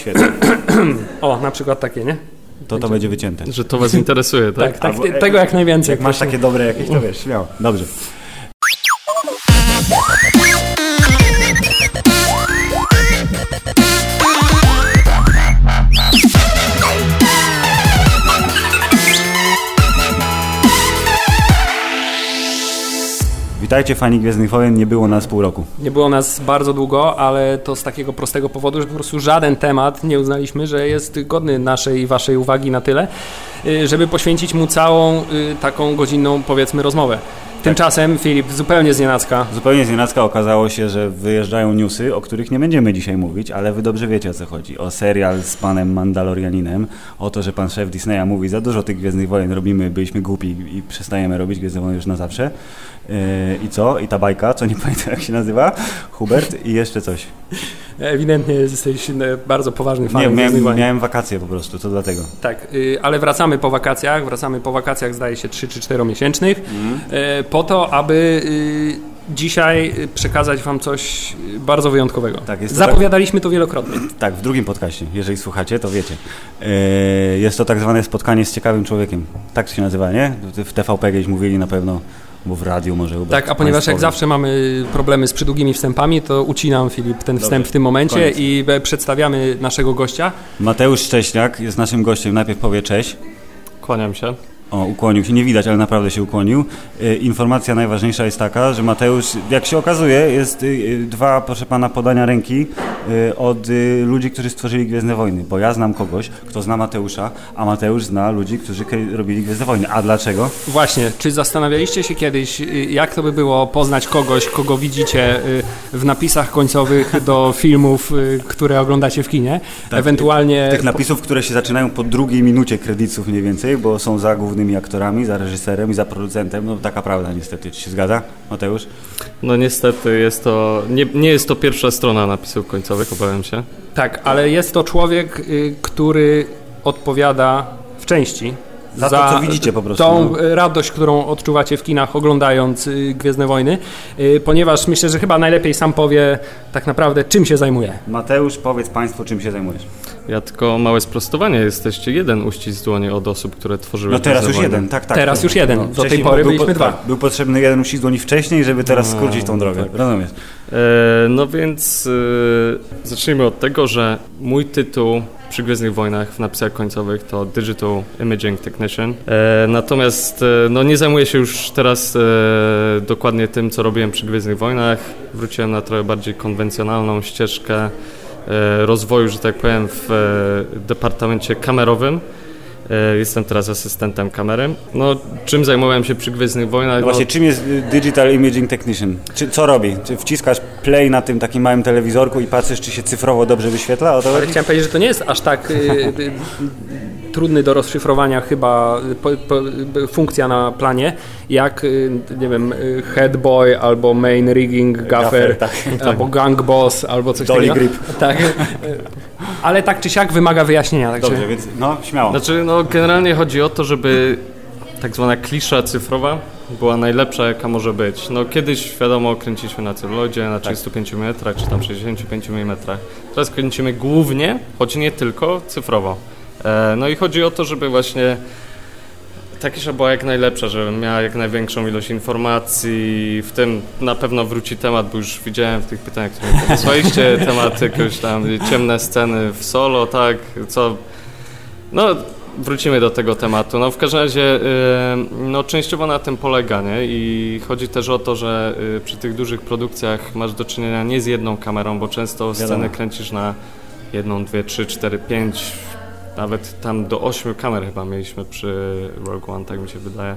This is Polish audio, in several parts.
Świetnie. O, na przykład takie, nie? To to będzie wycięte. Że to was interesuje, tak? Tak, tak Albo- tego jak najwięcej. Jak masz takie dobre jakieś, to wiesz, śmiało. Dobrze. Witajcie fani Gwiezdnych Wojen, nie było nas pół roku. Nie było nas bardzo długo, ale to z takiego prostego powodu, że po prostu żaden temat nie uznaliśmy, że jest godny naszej i waszej uwagi na tyle, y, żeby poświęcić mu całą y, taką godzinną, powiedzmy, rozmowę. Tymczasem, Filip, zupełnie znienacka, Zupełnie znienacka okazało się, że wyjeżdżają newsy, o których nie będziemy dzisiaj mówić, ale wy dobrze wiecie o co chodzi. O serial z panem Mandalorianinem, o to, że pan szef Disneya mówi za dużo tych Gwiezdnych Wojen robimy, byliśmy głupi i przestajemy robić Gwiezdne Wojny już na zawsze. Yy, I co? I ta bajka, co nie pamiętam jak się nazywa, Hubert i jeszcze coś. ewidentnie jesteś bardzo poważny Nie, fanem Gwiezdnych miałem, miałem wakacje po prostu, to dlatego. Tak, y, ale wracamy po wakacjach, wracamy po wakacjach zdaje się 3 czy 4 miesięcznych, y, po to, aby y, dzisiaj przekazać wam coś bardzo wyjątkowego. Tak, jest to Zapowiadaliśmy to wielokrotnie. Tak, w drugim podcaście, jeżeli słuchacie, to wiecie. Jest to tak zwane spotkanie z ciekawym człowiekiem. Tak to się nazywa, nie? W TVP gdzieś mówili na pewno, bo w radiu może. chyba Tak, a ponieważ jak zawsze mamy problemy z przydługimi wstępami, to ucinam Filip ten wstęp w tym momencie koniec. i przedstawiamy naszego gościa. Mateusz Szcześniak jest naszym gościem. Najpierw powie cześć. Kłaniam się. O, ukłonił się, nie widać, ale naprawdę się ukłonił. E, informacja najważniejsza jest taka, że Mateusz, jak się okazuje, jest y, dwa, proszę pana, podania ręki y, od ludzi, którzy stworzyli Gwiezdne Wojny. Bo ja znam kogoś, kto zna Mateusza, a Mateusz zna ludzi, którzy robili Gwiezdne Wojny. A dlaczego? Właśnie, czy zastanawialiście się kiedyś, jak to by było poznać kogoś, kogo widzicie w napisach końcowych do filmów, które oglądacie w kinie? Ewentualnie Tych napisów, które się zaczynają po drugiej minucie kredytów mniej więcej, bo są za głównymi aktorami, za reżyserem i za producentem. No taka prawda niestety. Czy się zgadza, Mateusz? No niestety jest to, nie, nie jest to pierwsza strona napisów końcowych, obawiam się. Tak, ale jest to człowiek, y, który odpowiada w części Za to, co widzicie po prostu, Tą no. y, radość, którą odczuwacie w kinach oglądając y, Gwiezdne Wojny, ponieważ myślę, że chyba najlepiej sam powie tak naprawdę czym się zajmuje. Mateusz, powiedz Państwu, czym się zajmujesz. Ja tylko małe sprostowanie, jesteście jeden uścisk dłoni od osób, które tworzyły No teraz już jeden, tak, tak. Teraz już jeden. Do tej pory był, byliśmy był, dwa. Tak, był potrzebny jeden uścisk dłoni wcześniej, żeby teraz skrócić tą drogę. Rozumiesz? E, no więc e, zacznijmy od tego, że mój tytuł przy Gwiezdnych Wojnach w napisach końcowych to Digital Imaging Technician. E, natomiast e, no, nie zajmuję się już teraz e, dokładnie tym, co robiłem przy Gwiezdnych Wojnach. Wróciłem na trochę bardziej konwencjonalną ścieżkę rozwoju, że tak powiem, w e, departamencie kamerowym. E, Jestem teraz asystentem kamery. No, czym zajmowałem się przy Gwiezdnych Wojnach? No właśnie, czym jest y, Digital Imaging Technician? Czy, co robi? Czy wciskasz play na tym takim małym telewizorku i patrzysz, czy się cyfrowo dobrze wyświetla? O to Ale chciałem powiedzieć, że to nie jest aż tak y, y, trudny do rozszyfrowania chyba po, po, funkcja na planie, jak y, nie wiem, y, headboy albo main rigging gaffer, Gaffer, tak, albo gang boss, albo coś Dolly takiego. grip. Tak. Ale tak czy siak wymaga wyjaśnienia. Także Dobrze, więc no, śmiało. Znaczy, no generalnie chodzi o to, żeby tak zwana klisza cyfrowa była najlepsza, jaka może być. No kiedyś, wiadomo, kręciliśmy na celuloidzie, na 35 mm, czy tam 65 mm. Teraz kręcimy głównie, choć nie tylko, cyfrowo. E, no i chodzi o to, żeby właśnie ta kisza była jak najlepsza, żeby miała jak największą ilość informacji, w tym na pewno wróci temat, bo już widziałem w tych pytaniach, które mi wysłaliście, temat jakiegoś tam ciemne sceny w solo, tak, co no, wrócimy do tego tematu. No, w każdym razie, y, no, częściowo na tym polega, nie? I chodzi też o to, że y, przy tych dużych produkcjach masz do czynienia nie z jedną kamerą, bo często sceny kręcisz na jedną, dwie, trzy, cztery, pięć, nawet tam do ośmiu kamer chyba mieliśmy przy Rogue One, tak mi się wydaje.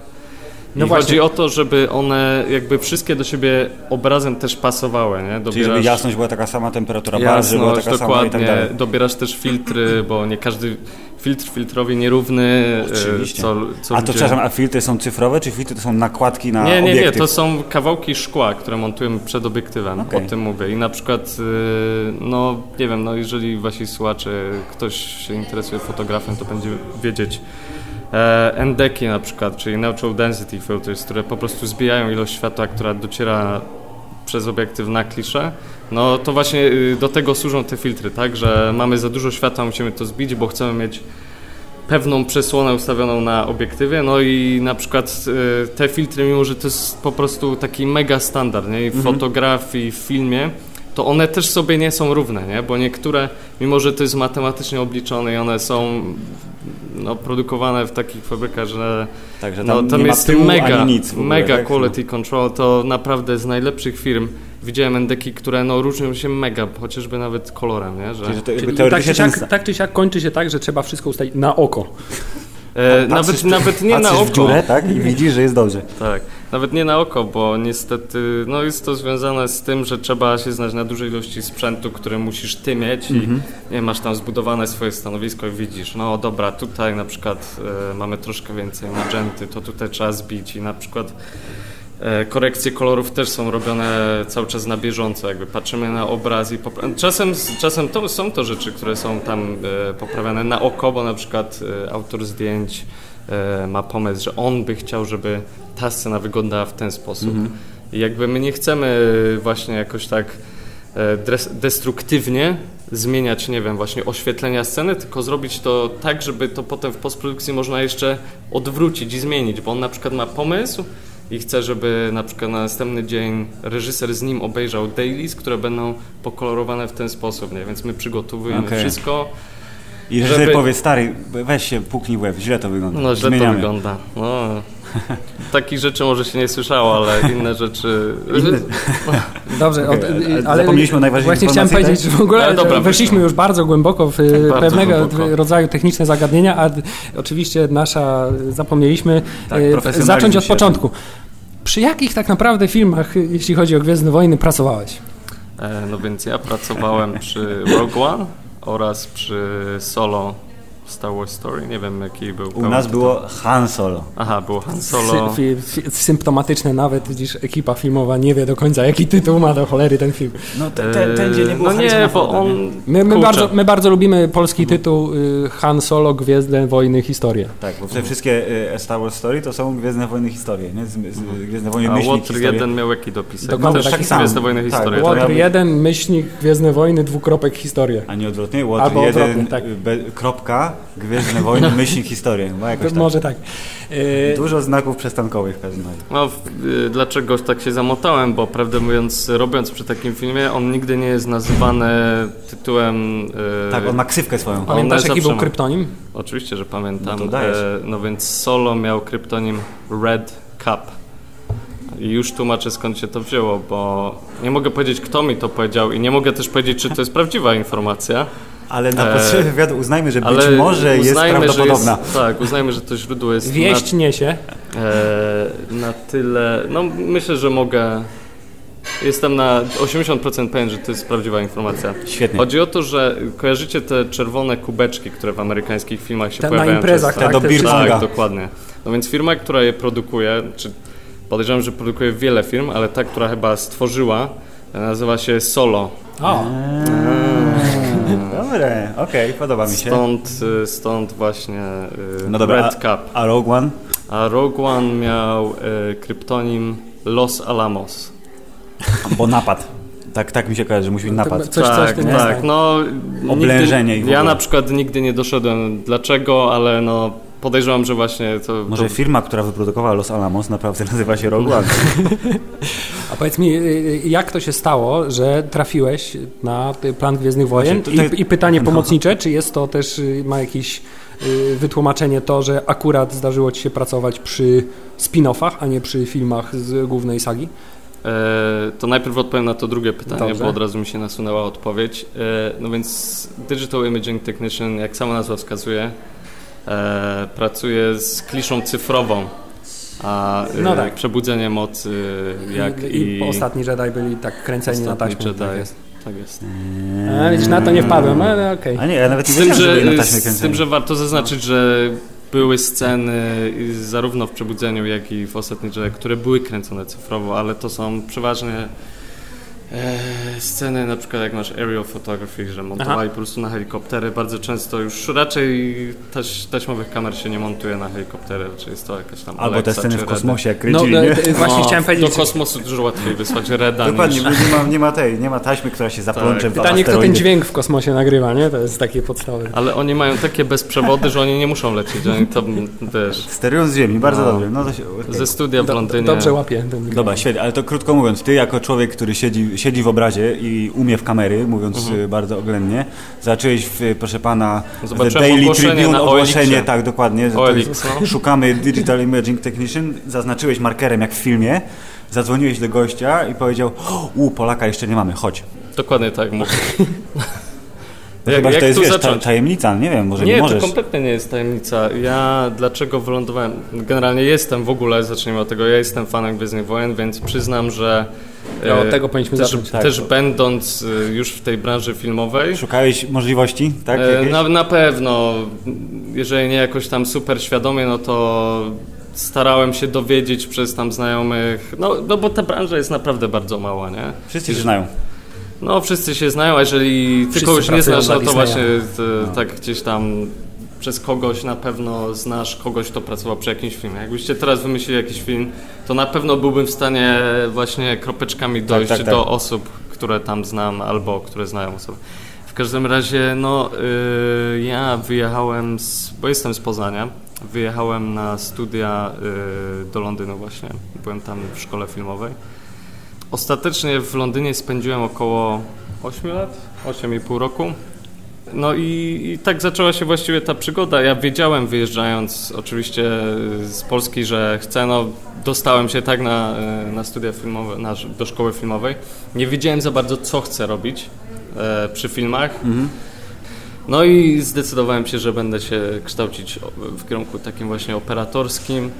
No I właśnie. chodzi o to, żeby one jakby wszystkie do siebie obrazem też pasowały, nie? Czyli żeby jasność była taka sama, temperatura bazy była taka sama i tak dokładnie. dalej. Dobierasz też filtry, bo nie każdy filtr filtrowi nierówny. e, Oczywiście. Co, co A to ludzie- przepraszam, a filtry są cyfrowe, czy filtry to są nakładki na Nie, nie, nie, obiektyw? to są kawałki szkła, które montujemy przed obiektywem, Okej. o tym mówię. I na przykład, y, no nie wiem, no jeżeli wasi słuchacze, ktoś się interesuje fotografem, to będzie wiedzieć. E, NDeki na przykład, czyli Neutral Density Filters, które po prostu zbijają ilość światła, która dociera przez obiektyw na kliszę, no to właśnie y, do tego służą te filtry, tak, że mamy za dużo światła, musimy to zbić, bo chcemy mieć pewną przesłonę ustawioną na obiektywie, no i na przykład y, te filtry, mimo że to jest po prostu taki mega standard, nie, w Mhm. fotografii, w filmie, to one też sobie nie są równe, nie, bo niektóre, mimo że to jest matematycznie obliczone i one są no, produkowane w takich fabrykach, że Także no, tam tam nie jest ma tyłu mega, ani nic w ogóle, mega tak? quality control, to naprawdę z najlepszych firm widziałem endeki, które no, różnią się mega, chociażby nawet kolorem, nie, że... Czyli, że to Czyli tak, czy siak, tak czy siak kończy się tak, że trzeba wszystko ustalić na oko. E, patrzysz- nawet, nawet nie na oko. w dziurę, tak? I widzisz, że jest dobrze. Tak, nawet nie na oko, bo niestety no jest to związane z tym, że trzeba się znać na dużej ilości sprzętu, który musisz ty mieć i nie masz tam zbudowane swoje stanowisko i widzisz, no dobra, tutaj na przykład e, mamy troszkę więcej magenty, to tutaj trzeba zbić i na przykład korekcje kolorów też są robione cały czas na bieżąco, jakby patrzymy na obraz i popra- czasem, czasem to, są to rzeczy, które są tam e, poprawiane na oko, bo na przykład e, autor zdjęć e, ma pomysł, że on by chciał, żeby ta scena wyglądała w ten sposób. I jakby my nie chcemy właśnie jakoś tak e, destruktywnie zmieniać, nie wiem, właśnie oświetlenia sceny, tylko zrobić to tak, żeby to potem w postprodukcji można jeszcze odwrócić i zmienić, bo on na przykład ma pomysł i chce, żeby na przykład na następny dzień reżyser z nim obejrzał dailies, które będą pokolorowane w ten sposób, nie? Więc my przygotowujemy Okej. wszystko. I że Żeby- powie, stary, weź się, puknij łeb, źle to wygląda. No źle Zmieniamy. to wygląda. No, takich rzeczy może się nie słyszało, ale inne rzeczy... Inne- Dobrze, od, ale zapomnieliśmy o najważniejszej Właśnie chciałem powiedzieć, że w ogóle Ale dobra, weszliśmy już bardzo głęboko w e, bardzo pewnego głęboko. rodzaju techniczne zagadnienia, a oczywiście nasza, zapomnieliśmy Tak, e, zacząć od początku. Przy jakich tak naprawdę filmach, jeśli chodzi o Gwiezdne Wojny, pracowałeś? E, No więc ja pracowałem przy Rogue One oraz przy Solo Star Wars Story. Nie wiem jaki był. U nas było Han Solo. Aha, było Han Solo. Sy, fi, fi, symptomatyczne nawet, widzisz, ekipa filmowa nie wie do końca, jaki tytuł ma do cholery ten film. No te, te, ten dzień nie było No nie, bo on... My, my, bardzo, my bardzo lubimy polski tytuł y, Han Solo, Gwiezdne Wojny, Historia. Tak, bo te wszystkie e, Star Wars Story to są Gwiezdne Wojny historie, nie? Z, z, Gwiezdne Wojny A Łotr historie. jeden miał jaki dopisek? Dokładnie takie sam. Gwiezdne Wojny Tak, historie. tak? Łotr ja- 1, myślnik, Gwiezdne Wojny, dwukropek, Historia. A nie odwrotnie? Jeden, odwrotnie, tak. be, kropka, Gwiezdne Wojny, myślnik historie. Bo jakoś tak. Może tak. Y, Dużo znaków przystankowych w każdym razie. No, w- y, dlaczego tak się zamotałem? Bo prawdę mówiąc, robiąc przy takim filmie, on nigdy nie jest nazywany tytułem. y, Tak, on ma ksywkę swoją. Pamiętasz, jaki był kryptonim? Oczywiście, że pamiętam. No. E, no więc Solo miał kryptonim Red Cup. I już tłumaczę skąd się to wzięło, bo nie mogę powiedzieć kto mi to powiedział i nie mogę też powiedzieć, czy to jest prawdziwa informacja. Ale na E, potrzeby wywiadu uznajmy, że być może jest prawdopodobna. Jest, tak, uznajmy, że to źródło jest Wieść niesie. na, e, na tyle. No myślę, że mogę. Jestem na 80% pewien, że to jest prawdziwa informacja. Świetnie. Chodzi o to, że kojarzycie te czerwone kubeczki, które w amerykańskich filmach się Te na pojawiają imprezach, często? tak? Te do Tak, dokładnie. No więc firma, która je produkuje, czy podejrzewam, że produkuje wiele firm, ale ta, która chyba stworzyła, nazywa się Solo. O, Dobre, okej, podoba mi się. Stąd, y, stąd właśnie y, No dobra, Red Cup. A Rogue One? A Rogue One miał y, kryptonim Los Alamos. Bo napad. Tak, tak mi się kojarzy, że musi być napad. Coś- coś tak, tym jest, tak. tak. No, Oblężenie nigdy, Ja na przykład nigdy nie doszedłem dlaczego, ale no podejrzewam, że właśnie to... Może to, firma, która wyprodukowała Los Alamos naprawdę nazywa się Rogue One. a powiedz mi, y, jak to się stało, że trafiłeś na y, plan Gwiezdnych Wojen? Właśnie, tutaj- I, I pytanie no. pomocnicze, czy jest to też, y, ma jakieś y, wytłumaczenie to, że akurat zdarzyło Ci się pracować przy spin-offach, a nie przy filmach z głównej sagi? E, to najpierw odpowiem na to drugie pytanie, Dobrze. bo od razu mi się nasunęła odpowiedź. E, no więc Digital Imaging Technician, jak sama nazwa wskazuje, e, pracuje z kliszą cyfrową, a e, No tak. przebudzenie mocy jak I, i... i ostatni Jedi byli tak kręceni na taśmę. Jedi. Tak jest. Tak jest. A, widzisz, na to nie wpadłem, ale okej. A nie, ja nawet nie Z tym, że taśmie z tym, że warto zaznaczyć, że były sceny zarówno w Przebudzeniu, jak i w Ostatniej Jedi, które były kręcone cyfrowo, ale to są przeważnie e, sceny, na przykład jak masz aerial photography, że montowali po prostu na helikoptery. Bardzo często już raczej taś, taśmowych kamer się nie montuje na helikoptery, raczej jest to jakaś tam Albo te Alexa sceny czy w kosmosie, jak No, e, właśnie No, chciałem powiedzieć, Do kosmosu dużo łatwiej wysłać Reda Dokładnie, niż... nie ma, nie ma tej, nie ma taśmy, która się zaplącze w pytanie, kto ten dźwięk w kosmosie nagrywa, nie? To jest takie podstawowe. Ale oni mają takie bezprzewody, że oni nie muszą lecieć. Oni to też Sterują z Ziemi, bardzo No. dobrze. No to się, okej. ze studia w Do, Londynie. dobrze łapie ten Dobra, świetnie, ale to krótko mówiąc, ty jako człowiek, który siedzi, siedzi w obrazie i umie w kamery, mówiąc Mhm. y, bardzo oględnie, zacząłeś, w, proszę pana, w The Daily ogłoszenie Tribune ogłoszenie, tak, dokładnie, no. szukamy Digital Imaging Technician, zaznaczyłeś markerem jak w filmie, zadzwoniłeś do gościa i powiedział, u, Polaka jeszcze nie mamy, chodź. Dokładnie tak. No Jak- chyba, że jak to jest, tu wiesz, zacząć? tajemnica, nie wiem, może nie, Nie, to możesz. kompletnie nie jest tajemnica. Ja dlaczego wylądowałem? Generalnie jestem w ogóle, zacznijmy od tego, ja jestem fanem Gwiezdnych Wojen, więc przyznam, że No, od e, tego powinniśmy też, zacząć. tak. też będąc e, już w tej branży filmowej, Szukałeś możliwości, tak? e, na, na pewno, jeżeli nie jakoś tam super świadomie, no to starałem się dowiedzieć przez tam znajomych, no, no bo ta branża jest naprawdę bardzo mała, nie? Wszyscy się znają. No, wszyscy się znają, a jeżeli ty kogoś nie znasz, no to właśnie t, tak gdzieś tam przez kogoś na pewno znasz kogoś, kto pracował przy jakimś filmie. Jakbyście teraz wymyślili jakiś film, to na pewno byłbym w stanie właśnie kropeczkami dojść tak, tak. do osób, które tam znam albo które znają osoby. W każdym razie, no, y, ja wyjechałem, z, bo jestem z Poznania, wyjechałem na studia y, do Londynu właśnie. Byłem tam w szkole filmowej. Ostatecznie w Londynie spędziłem około 8 lat, 8,5 roku. No i, i tak zaczęła się właściwie ta przygoda. Ja wiedziałem wyjeżdżając oczywiście z Polski, że chcę, no dostałem się tak na, na studia filmowe, na, do szkoły filmowej. Nie wiedziałem za bardzo co chcę robić e, przy filmach. No i zdecydowałem się, że będę się kształcić w kierunku takim właśnie operatorskim.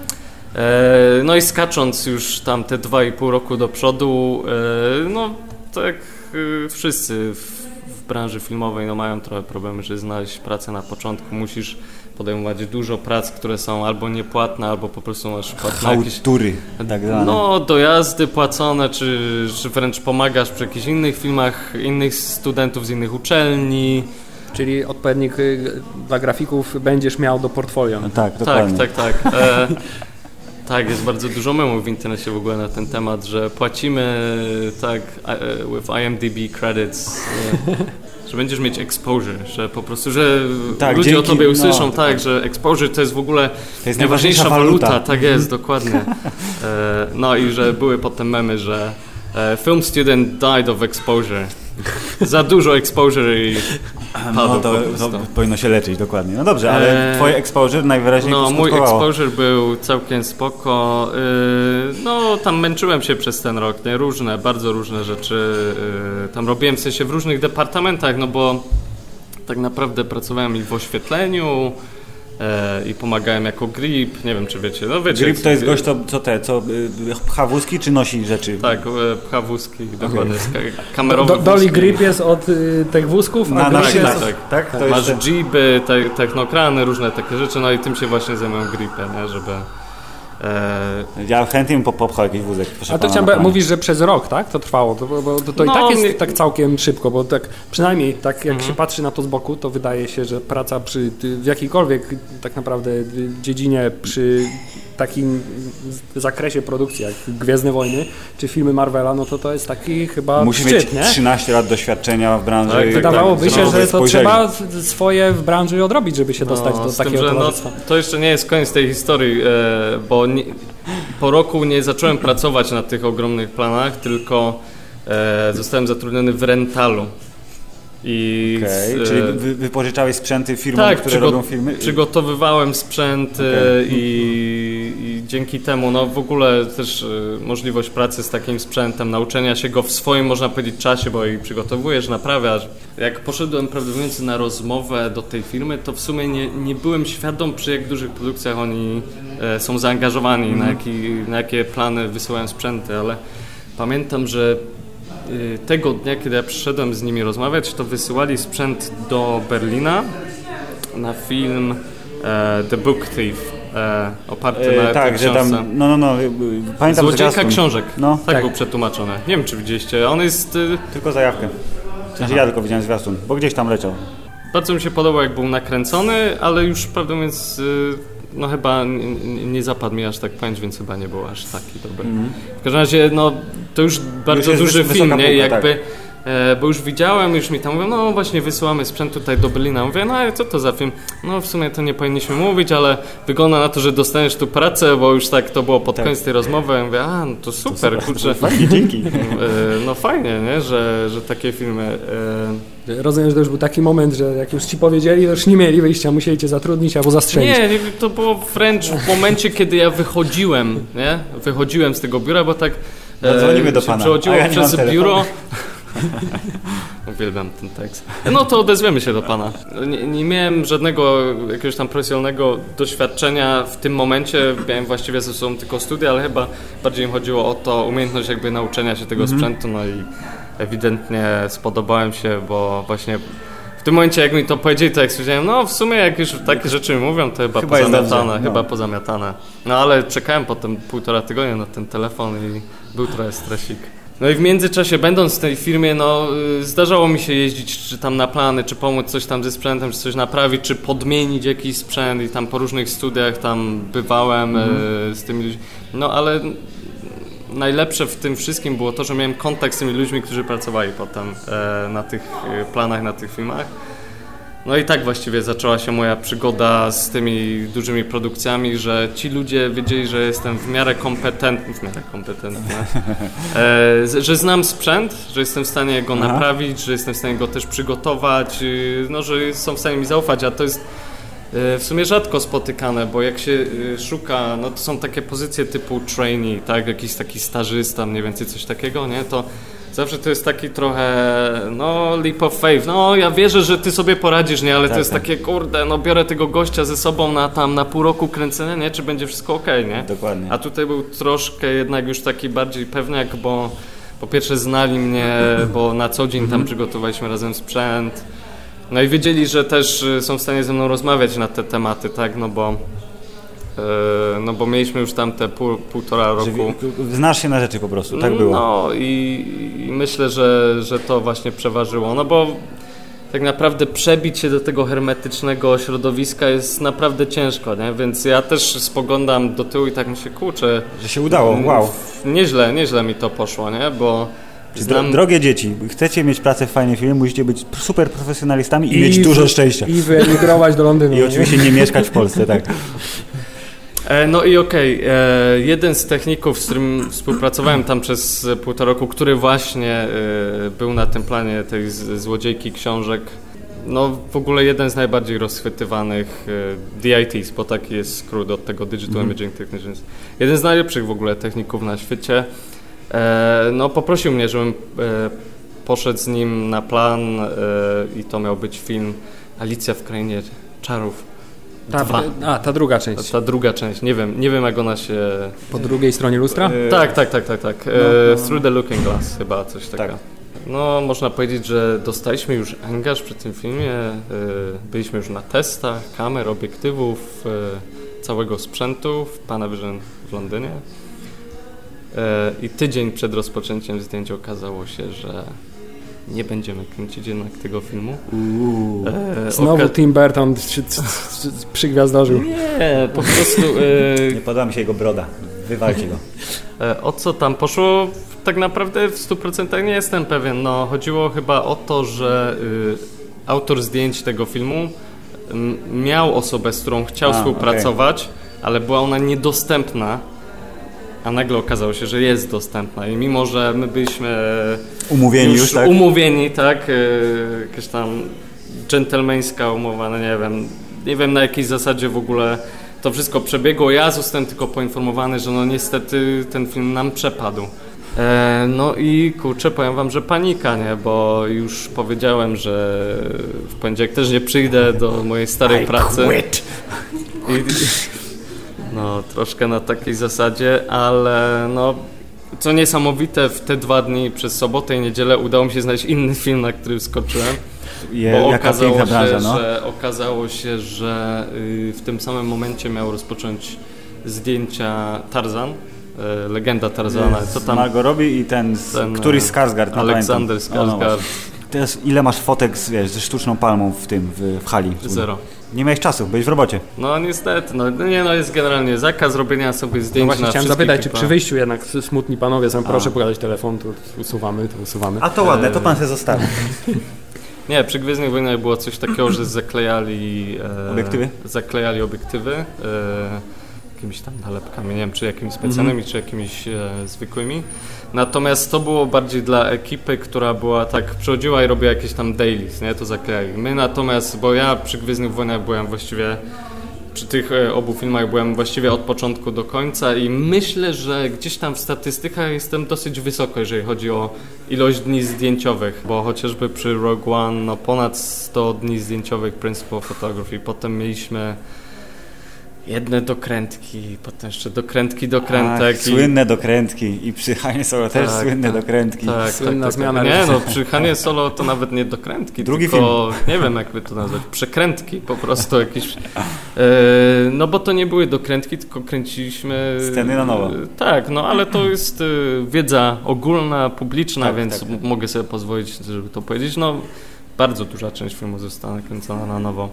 E, No i skacząc już tam te dwa i pół roku do przodu, e, no tak e, wszyscy w, w branży filmowej no, mają trochę problemy, żeby znaleźć pracę na początku. Musisz podejmować dużo prac, które są albo niepłatne, albo po prostu masz jakieś Hałtury, tak zwane. no, dojazdy płacone, czy, czy wręcz pomagasz przy jakichś innych filmach, innych studentów z innych uczelni. Czyli odpowiednik y, dla grafików będziesz miał do portfolio. Tak, Tak, dokładnie. tak, tak. E, tak, jest bardzo dużo memów w internecie w ogóle na ten temat, że płacimy tak e, with IMDb credits, e, że będziesz mieć exposure, że po prostu, że Tak, ludzie o dzięki- tobie no. usłyszą, tak, że exposure to jest w ogóle jest najważniejsza waluta. waluta. Tak jest, dokładnie. E, no i że były potem memy, że film student died of exposure. Za dużo exposure i No padł to, po to prostu. powinno się leczyć, dokładnie. No dobrze, ale Eee, twoje exposure najwyraźniej No, mój exposure był całkiem spoko. Yy, no, tam męczyłem się przez ten rok, nie? Różne, bardzo różne rzeczy. Yy, tam robiłem w sensie w różnych departamentach, no bo tak naprawdę pracowałem i w oświetleniu i pomagałem jako grip, nie wiem czy wiecie. No wiecie. Grip to jest gość, co, co te, co y, pcha wózki czy nosi rzeczy? Tak, e, pcha wózki, dokładnie. Okay. Kamerowy Do, Dolly wózki. Grip jest od y, tych wózków, a Na, Grip tak, jest tak, od... tak. tak? To Masz te, technokrany, różne takie rzeczy, no i tym się właśnie zajmują gripy, nie? Żeby... E, ja chętnie bym po- popchał jakiś wózek. Proszę A to pana, chciałem, mówisz, że przez rok, tak? To trwało, to, bo- to, to i No, tak jest tak całkiem szybko, bo tak przynajmniej tak jak Mhm. się patrzy na to z boku, to wydaje się, że praca przy w jakiejkolwiek tak naprawdę dziedzinie przy takim zakresie produkcji jak Gwiezdne Wojny czy filmy Marvela, no to to jest taki chyba Musi szczyt, mieć nie? 13 lat doświadczenia w branży. Tak, Wydawałoby tak. się, No, że to spojrzeli. trzeba swoje w branży odrobić, żeby się dostać do z tym, takiego że no, to jeszcze nie jest koniec tej historii, e, bo nie, po roku nie zacząłem pracować na tych ogromnych planach, tylko e, zostałem zatrudniony w rentalu. I Okej, z, Czyli e, wy, wypożyczałeś sprzęty firmom, tak, które robią filmy? przygotowywałem sprzęt i, i dzięki temu no, w ogóle też e, możliwość pracy z takim sprzętem, nauczenia się go w swoim, można powiedzieć, czasie, bo i przygotowujesz, naprawiasz. Jak poszedłem, prawdę mówiąc, na rozmowę do tej firmy, to w sumie nie, nie byłem świadom, przy jak dużych produkcjach oni e, są zaangażowani, na, jaki, na jakie plany wysyłają sprzęty, ale pamiętam, że y, tego dnia, kiedy ja przyszedłem z nimi rozmawiać, to wysyłali sprzęt do Berlina na film e, The Book Thief. E, oparty na E, tak, tej że tam, no, no, no, pamiętam Złodziejka książek. No, Tak, Tak. był przetłumaczony. Nie wiem, czy widzieliście. On jest... y, tylko zajawkę. W sensie ja tylko widziałem zwiastun, bo gdzieś tam leciał. Bardzo mi się podobał, jak był nakręcony, ale już prawdę mówiąc, y, no chyba n- n- nie zapadł mi aż tak pamięć, więc chyba nie był aż taki dobry. W każdym razie, no to już bardzo jest duży film, nie? tak. Jakby, e, bo już widziałem, już mi tam mówią, no właśnie wysyłamy sprzęt tutaj do Berlina. Mówię, no ale co to za film? No w sumie to nie powinniśmy mówić, ale wygląda na to, że dostaniesz tu pracę, bo już tak to było pod Tak. koniec tej rozmowy. Ja mówię, a no to super, kurczę. Fajnie, dzięki. E, No fajnie, nie? Że, że takie filmy... e, Rozumiem, że to już był taki moment, że jak już ci powiedzieli, to już nie mieli wyjścia, musieli cię zatrudnić albo zastrzelić. Nie, nie, to było wręcz w momencie, kiedy ja wychodziłem, nie? Wychodziłem z tego biura, bo tak No, dzwonimy do się pana, przechodziło a ja przez telefonu. Uwielbiam ten tekst. No to odezwiemy się do pana. Nie, nie miałem żadnego jakiegoś tam profesjonalnego doświadczenia w tym momencie. Miałem właściwie ze sobą tylko studia, ale chyba bardziej mi chodziło o to, umiejętność jakby nauczenia się tego Mhm. sprzętu, no i ewidentnie spodobałem się, bo właśnie w tym momencie, jak mi to powiedzieli, to jak stwierdziłem, no w sumie jak już takie rzeczy mi mówią, to chyba, Chyba pozamiatane, no. chyba pozamiatane. No ale czekałem potem półtora tygodnia na ten telefon i był trochę stresik. No i w międzyczasie, będąc w tej firmie, no y, zdarzało mi się jeździć czy tam na plany, czy pomóc coś tam ze sprzętem, czy coś naprawić, czy podmienić jakiś sprzęt i tam po różnych studiach tam bywałem y, z tymi ludźmi. No ale najlepsze w tym wszystkim było to, że miałem kontakt z tymi ludźmi, którzy pracowali potem e, na tych e, planach, na tych filmach. No i tak właściwie zaczęła się moja przygoda z tymi dużymi produkcjami, że ci ludzie wiedzieli, że jestem w miarę kompetentny, w miarę kompetentny, e, że znam sprzęt, że jestem w stanie go Aha. naprawić, że jestem w stanie go też przygotować, y, no, że są w stanie mi zaufać, a to jest e, w sumie rzadko spotykane, bo jak się y, szuka, no to są takie pozycje typu trainee, tak, jakiś taki stażysta, mniej więcej coś takiego, nie, to zawsze to jest taki trochę, no leap of faith, no ja wierzę, że ty sobie poradzisz, nie, ale to Tak, jest tak. takie, kurde, no biorę tego gościa ze sobą na tam, na pół roku kręcenia, nie, czy będzie wszystko okej, nie. Dokładnie. A tutaj był troszkę jednak już taki bardziej pewniak, bo po pierwsze znali mnie, bo na co dzień tam przygotowaliśmy razem sprzęt. No i wiedzieli, że też y, są w stanie ze mną rozmawiać na te tematy, tak, no bo no bo mieliśmy już tam te pół, półtora roku. Znasz się na rzeczy po prostu, tak było. No i, i myślę, że, że to właśnie przeważyło, no bo tak naprawdę przebić się do tego hermetycznego środowiska jest naprawdę ciężko, nie? Więc ja też spoglądam do tyłu i tak myślę, kurczę, Że się udało, wow. Nieźle, nieźle mi to poszło, nie? Bo znam... dro- Drogie dzieci, chcecie mieć pracę w fajnym filmie, musicie być super profesjonalistami i, mieć dużo szczęścia. I wyemigrować do Londynu. I oczywiście nie mieszkać w Polsce, tak. E, no i okej, e, jeden z techników, z którym współpracowałem tam przez półtora roku, który właśnie e, był na tym planie tej złodziejki książek, no w ogóle jeden z najbardziej rozchwytywanych DITs, bo taki jest skrót od tego Digital Mhm. Imaging Technicians. Jeden z najlepszych w ogóle techników na świecie. No poprosił mnie, żebym poszedł z nim na plan i to miał być film Alicja w Krainie Czarów. Ta, Dwa. a, ta druga część. Ta druga część, nie wiem, nie wiem jak ona się... Po drugiej stronie lustra? E, Tak, tak, tak, tak, tak. No, E, no. Through the Looking Glass chyba coś takiego. Tak. No, można powiedzieć, że dostaliśmy już angaż przy tym filmie. e, Byliśmy już na testach kamer, obiektywów, e, całego sprzętu w Panavision w Londynie. E, I tydzień przed rozpoczęciem zdjęć okazało się, że nie będziemy kręcić jednak tego filmu. Uuu. E, Znowu Tim Burton przy- przy- przy- przygwiazdożył. Nie, po prostu e, Nie podoba mi się jego broda. Wywalcie go. E, O co tam poszło? Tak naprawdę w 100% nie jestem pewien. No, chodziło chyba o to, że y, autor zdjęć tego filmu m, miał osobę, z którą chciał A, współpracować, ale była ona niedostępna. A nagle okazało się, że jest dostępna. I mimo, że my byliśmy Umówieni już, tak? umówieni, tak, y, jakaś tam dżentelmeńska umowa, no nie wiem, nie wiem na jakiej zasadzie w ogóle to wszystko przebiegło. Ja zostałem tylko poinformowany, że no niestety ten film nam przepadł. E, no i kurczę, powiem wam, że panika, nie? Bo już powiedziałem, że w poniedziałek też nie przyjdę do mojej starej pracy. I, no, troszkę na takiej zasadzie, ale no, co niesamowite, w te dwa dni przez sobotę i niedzielę udało mi się znaleźć inny film, na który wskoczyłem. je, Bo okazało piękna branża, się, no. że, okazało się, że y, w tym samym momencie miał rozpocząć zdjęcia Tarzan, y, legenda Tarzana. Co tam? Margot Robbie i ten, Ten, któryś z Skarsgård. nie Aleksander pamiętam. No, no. Teraz ile masz fotek z, wiesz, ze sztuczną palmą w tym, w, w hali? Zero. Nie miałeś czasu, byłeś w robocie. No niestety, no nie no jest generalnie zakaz robienia sobie No zdjęć właśnie na chciałem zapytać, czy typach. przy wyjściu jednak smutni panowie są, proszę pokazać telefon, to usuwamy, to usuwamy. A to ładne, to pan się zostawi. Nie, przy Gwiezdnych Wojnach było coś takiego, że zaklejali... E, Obiektywy? Zaklejali obiektywy e, jakimiś tam nalepkami, nie wiem czy jakimiś specjalnymi, Mhm. czy jakimiś e, zwykłymi. Natomiast to było bardziej dla ekipy, która była tak, przychodziła i robiła jakieś tam dailies, nie, to zaklejali. My natomiast, bo ja przy Gwiezdnych Wojnach byłem właściwie przy tych e, obu filmach byłem właściwie od początku do końca i myślę, że gdzieś tam w statystykach jestem dosyć wysoko, jeżeli chodzi o ilość dni zdjęciowych, bo chociażby przy Rogue One no ponad 100 dni zdjęciowych Principal Photography, potem mieliśmy jedne dokrętki, potem jeszcze dokrętki dokrętek. Ach, słynne dokrętki i przy Hanie Solo też Tak, słynne tak. dokrętki. tak, Słynna tak, tak, zmiana tak. Nie no, reżyserii. przy Hanie Solo to nawet nie dokrętki, Drugi tylko nie wiem jakby to nazwać, przekrętki po prostu jakieś. E, no bo to nie były dokrętki, tylko kręciliśmy... Sceny na nowo. Tak, no ale to jest e, wiedza ogólna, publiczna, Tak, więc tak. mogę sobie pozwolić, żeby to powiedzieć. No bardzo duża część filmu została nakręcona na nowo.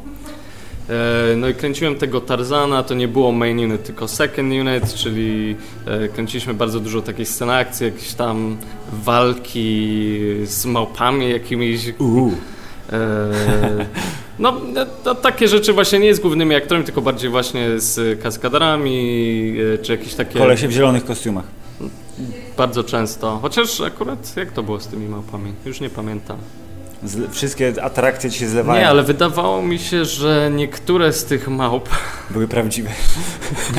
E, No i kręciłem tego Tarzana, to nie było main unit, tylko second unit, czyli e, kręciliśmy bardzo dużo takiej sceny akcji, jakieś tam walki z małpami jakimiś. E, No, takie rzeczy właśnie nie z głównymi aktorami, tylko bardziej właśnie z kaskaderami, e, czy jakieś takie... Kolesie w zielonych kostiumach. Bardzo często. Chociaż akurat jak to było z tymi małpami? Już nie pamiętam. Wszystkie atrakcje ci się zlewają. Nie, ale wydawało mi się, że niektóre z tych małp Były prawdziwe.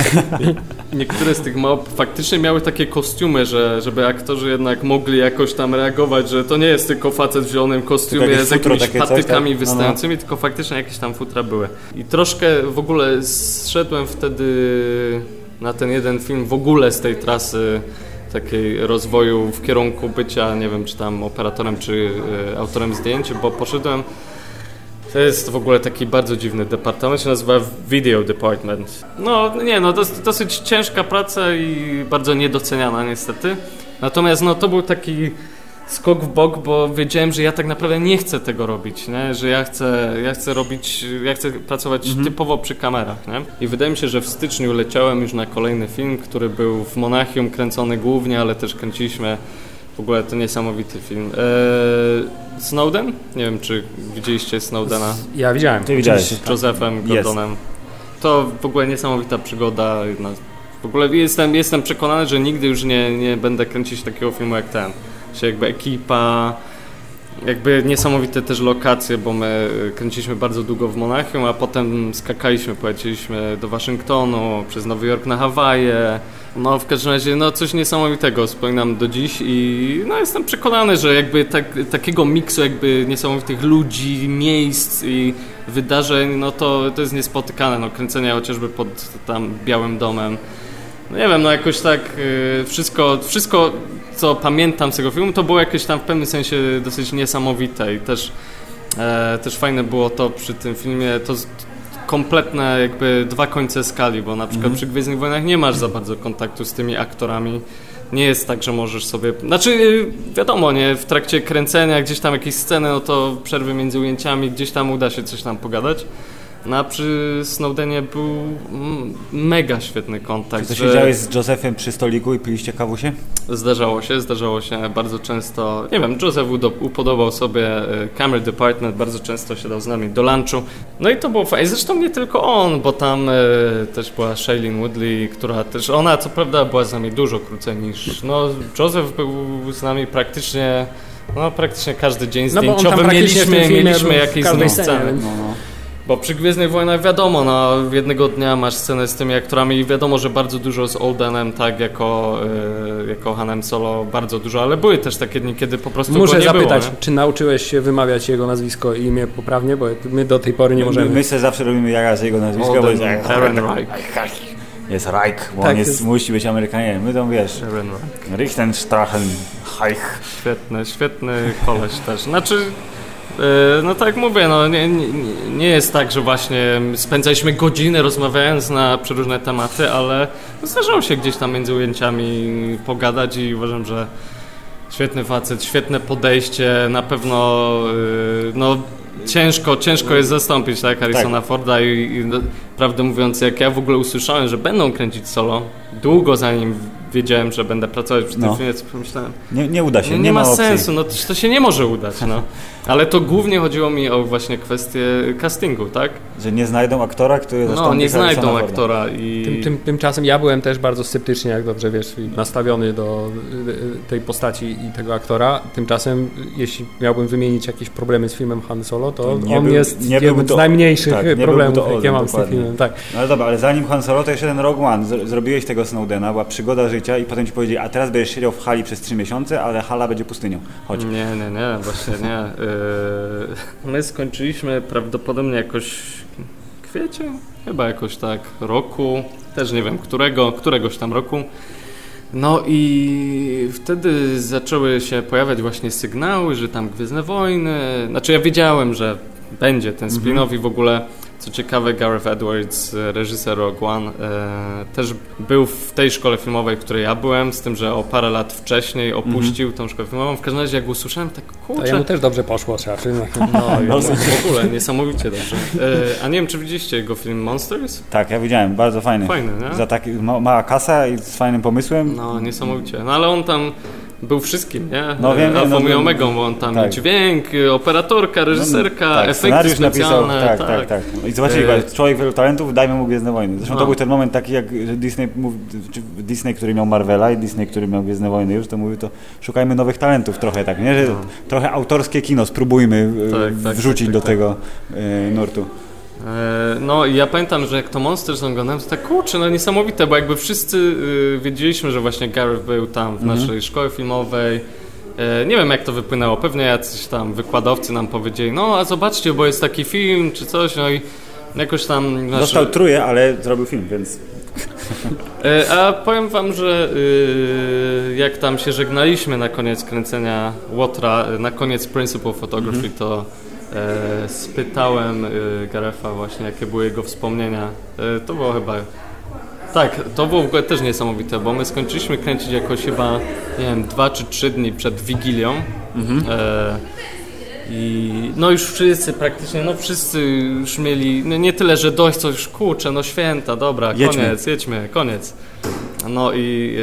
Niektóre z tych małp faktycznie miały takie kostiumy, że, żeby aktorzy jednak mogli jakoś tam reagować, że to nie jest tylko facet w zielonym kostiumie z futro jakimiś coś, patykami tak? No, no. wystającymi, tylko faktycznie jakieś tam futra były. I troszkę w ogóle zszedłem wtedy na ten jeden film w ogóle z tej trasy takiej rozwoju w kierunku bycia, nie wiem, czy tam operatorem, czy y, autorem zdjęć, bo poszedłem to jest w ogóle taki bardzo dziwny departament, się nazywa Video Department. No nie, no dos, dosyć ciężka praca i bardzo niedoceniana niestety. Natomiast no to był taki skok w bok, bo wiedziałem, że ja tak naprawdę nie chcę tego robić, nie? że ja chcę, ja chcę robić, ja chcę pracować typowo przy kamerach. Nie? I wydaje mi się, że w styczniu leciałem już na kolejny film, który był w Monachium kręcony głównie, ale też kręciliśmy w ogóle to niesamowity film. Eee, Snowden? Nie wiem, czy widzieliście Snowdena Ja widziałem. Ty widziałeś. z Josephem Jest. Gordonem. To w ogóle niesamowita przygoda. Jedna, w ogóle jestem, jestem przekonany, że nigdy już nie, nie będę kręcić takiego filmu jak ten. Że jakby ekipa, jakby niesamowite też lokacje, bo my kręciliśmy bardzo długo w Monachium, a potem skakaliśmy, poleciliśmy do Waszyngtonu, przez Nowy Jork na Hawaje. No w każdym razie no coś niesamowitego wspominam do dziś i no jestem przekonany, że jakby tak, takiego miksu jakby niesamowitych ludzi, miejsc i wydarzeń, no to, to jest niespotykane, no kręcenie chociażby pod tam Białym Domem. No nie wiem, no jakoś tak y, wszystko, wszystko co pamiętam z tego filmu to było jakieś tam w pewnym sensie dosyć niesamowite i też, e, też fajne było to przy tym filmie, to kompletne jakby dwa końce skali, bo na przykład przy Gwiezdnych Wojnach nie masz za bardzo kontaktu z tymi aktorami. Nie jest tak, że możesz sobie. Znaczy, y, wiadomo, nie, w trakcie kręcenia gdzieś tam jakieś sceny, no to przerwy między ujęciami, gdzieś tam uda się coś tam pogadać. No a przy Snowdenie był mega świetny kontakt. Czy to że- siedziałeś z Josephem przy stoliku i piliście kawusie? Zdarzało się, zdarzało się bardzo często. Nie wiem, Joseph upodobał sobie e, Camera Department, bardzo często siadał z nami do lunchu. No i to było fajne. Zresztą nie tylko on, bo tam e, też była Shailene Woodley, która też, ona co prawda była z nami dużo krócej niż, no Joseph był z nami praktycznie, no praktycznie każdy dzień No bo on tam zdjęciowy tym mieliśmy, mieliśmy jakieś sceny. No, no. Bo przy Gwiezdnych Wojnach wiadomo, no jednego dnia masz scenę z tymi aktorami i wiadomo, że bardzo dużo z Oldenem, tak, jako, y, jako Hanem Solo, bardzo dużo, ale były też takie dni, kiedy po prostu Muszę go nie zapytać, było, nie? czy nauczyłeś się wymawiać jego nazwisko i imię poprawnie, bo my do tej pory nie My, możemy. my sobie zawsze robimy jaja z jego nazwiska, bo jest, Olden Ehrenreich. jest Reich, bo Tak, on jest, jest- musi być Amerykaninem. My tam wiesz, Ehrenreich. Richtenstrachen, Heich. Świetny, świetny koleś też. Znaczy, No tak mówię, no nie, nie, nie jest tak, że właśnie spędzaliśmy godziny rozmawiając na przeróżne tematy, ale zdarzało się gdzieś tam między ujęciami pogadać i uważam, że świetny facet, świetne podejście, na pewno y, no, ciężko, ciężko jest zastąpić tak, Harrisona Forda i, i prawdę mówiąc, jak ja w ogóle usłyszałem, że będą kręcić solo, długo zanim wiedziałem, że będę pracować przy tym No. filmie, to pomyślałem, Nie, nie uda się, nie, nie, nie ma, opcji. sensu, no to, to się nie może udać, no. Ale to głównie chodziło mi o właśnie kwestię castingu, tak? Że nie znajdą aktora, który No, zastąpi nie znajdą aktora i... Tym, tym, tymczasem ja byłem też bardzo sceptycznie, jak dobrze wiesz, nastawiony do y, y, tej postaci i tego aktora. Tymczasem, jeśli miałbym wymienić jakieś problemy z filmem Han Solo, to, To nie on był- jest nie jednym to- z najmniejszych tak, problemów, jakie mam z tym dokładnie. Filmem. Tak. No ale dobra, ale zanim Han Solo, to jeszcze ten Rogue One. Zro- Zrobiłeś tego Snowdena, była przygoda życia i potem ci powiedzieli, a teraz będziesz siedział w hali przez 3 miesiące, ale hala będzie pustynią. Chodź. Nie, nie, nie, właśnie nie. Yy, my skończyliśmy prawdopodobnie jakoś kwiecień, chyba jakoś tak roku, też nie wiem którego, któregoś tam roku. No i wtedy zaczęły się pojawiać właśnie sygnały, że tam Gwiezdne Wojny, znaczy ja wiedziałem, że będzie ten spin-off i w ogóle co ciekawe Gareth Edwards, e, reżyser Rogue One, e, też był w tej szkole filmowej, w której ja byłem, z tym, że o parę lat wcześniej opuścił tą szkołę filmową. W każdym razie jak go usłyszałem, tak To kurczę, jemu też dobrze poszło, trzeba przyznać. no, i w ogóle niesamowicie dobrze. E, a nie wiem, czy widzieliście jego film Monsters? Tak, ja widziałem, bardzo fajny. Fajny, nie? Za taki, ma, mała kasa i z fajnym pomysłem. No, niesamowicie. No ale on tam był wszystkim, nie? No, wiem, Alfą no, i omegą, bo on tam Tak. dźwięk, operatorka, reżyserka, tak, efekty scenariusz napisał, specjalne. tak, tak, tak. No I zobaczcie, E, człowiek wielu talentów, dajmy mu Gwiezdne Wojny. Zresztą No. to był ten moment taki, jak Disney, mówi, Disney, który miał Marvela i Disney, który miał Gwiezdne Wojny już, to mówił to szukajmy nowych talentów trochę tak, nie? Że No. trochę autorskie kino spróbujmy e, Tak, tak, wrzucić tak, do tak, tego e, nurtu. E, No i ja pamiętam, że jak to Monsters oglądałem, to tak kurczę, no niesamowite, bo jakby wszyscy y, wiedzieliśmy, że właśnie Gareth był tam w Mhm. naszej szkole filmowej. E, Nie wiem jak to wypłynęło, pewnie jacyś tam wykładowcy nam powiedzieli, no a zobaczcie, bo jest taki film czy coś, no i jakoś tam... nasz- Dostał truje, ale zrobił film, więc E, A powiem wam, że y, jak tam się żegnaliśmy na koniec kręcenia Łotra, na koniec Principle Photography, to e, spytałem y, Garefa właśnie, jakie były jego wspomnienia. E, to było chyba... Tak, to było w ogóle też niesamowite, bo my skończyliśmy kręcić jakoś chyba, nie wiem, dwa czy trzy dni przed Wigilią. E, i no już wszyscy praktycznie, no wszyscy już mieli, no nie tyle, że dość, co już kurczę, no święta, dobra, Jedźmy. koniec, jedźmy, koniec. No i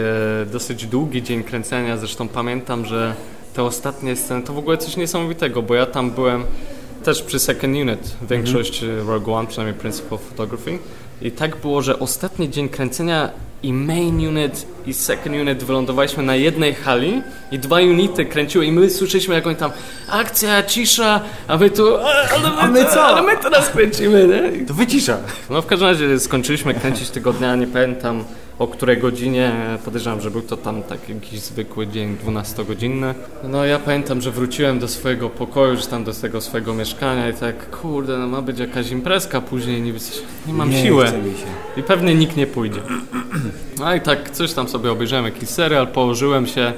e, dosyć długi dzień kręcenia, zresztą pamiętam, że te ostatnie sceny to w ogóle coś niesamowitego, bo ja tam byłem też przy Second Unit, większość Mhm. Rogue One, przynajmniej Principle Photography i tak było, że ostatni dzień kręcenia i main unit i second unit wylądowaliśmy na jednej hali i dwa unity kręciły i my słyszeliśmy jak oni tam akcja, cisza, a my tu a, ale my, co? Ale my teraz kręcimy, nie? To wycisza. no w każdym razie skończyliśmy kręcić tego dnia, nie pamiętam o której godzinie, podejrzewam, że był to tam tak jakiś zwykły dzień 12-godzinny. No ja pamiętam, że wróciłem do swojego pokoju, czy tam do tego swojego mieszkania i tak, kurde, no ma być jakaś imprezka później, niby coś, nie mam Nie siły. się. I pewnie nikt nie pójdzie. No i tak coś tam sobie obejrzałem, jakiś serial, położyłem się,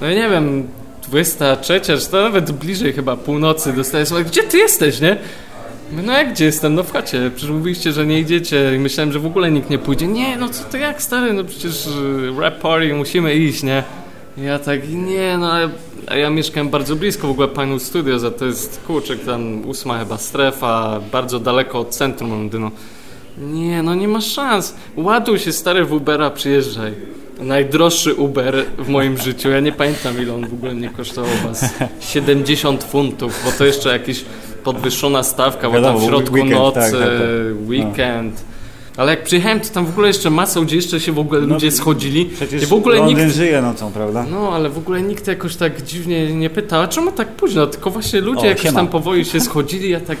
no i nie wiem, 23, czy to nawet bliżej chyba północy dostaję słowa, gdzie ty jesteś, nie? No jak gdzie jestem? No w chacie. Przecież mówiliście, że nie idziecie i myślałem, że w ogóle nikt nie pójdzie. Nie, no co to jak stary? No przecież y, rap party, musimy iść, nie? Ja tak, nie no, a- ja mieszkałem bardzo blisko w ogóle Panu Studios, a to jest kurczek tam ósma chyba strefa, bardzo daleko od centrum Londynu. Nie, no nie ma szans. Ładuj się stary w Ubera, przyjeżdżaj. Najdroższy Uber w moim życiu. Ja nie pamiętam ile on w ogóle mnie kosztował was. 70 funtów, bo to jeszcze jakieś podwyższona stawka, bo tam Wiadomo, w środku weekend, nocy, tak, tak, tak. weekend. Ale jak przyjechałem, to tam w ogóle jeszcze masa, gdzie jeszcze się w ogóle No, ludzie schodzili. I w ogóle Londyn nikt żyje nocą, prawda? no, ale w ogóle nikt jakoś tak dziwnie nie pytał, a czemu tak późno? Tylko właśnie ludzie O, jakoś siema. tam powoli się schodzili, ja tak,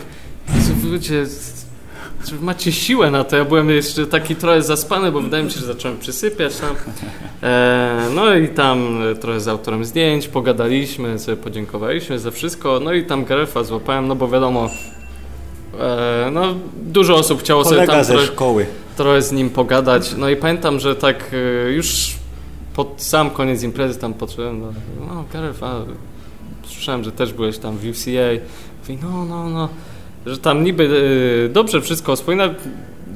ludzie, czy macie siłę na to? Ja byłem jeszcze taki trochę zaspany, bo wydaje mi się, że zacząłem przysypiać tam. E, no i tam trochę z autorem zdjęć, pogadaliśmy, sobie podziękowaliśmy za wszystko, no i tam Garefa złapałem, no bo wiadomo, e, no dużo osób chciało sobie Kolega tam ze trochę, szkoły. trochę z nim pogadać. No i pamiętam, że tak e, już pod sam koniec imprezy tam podszedłem, no, no Gareth, a słyszałem, że też byłeś tam w UCA, Mówi, no, no, no, że tam niby y, dobrze wszystko wspomina,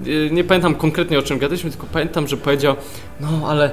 y, nie pamiętam konkretnie o czym gadaliśmy, tylko pamiętam, że powiedział, no ale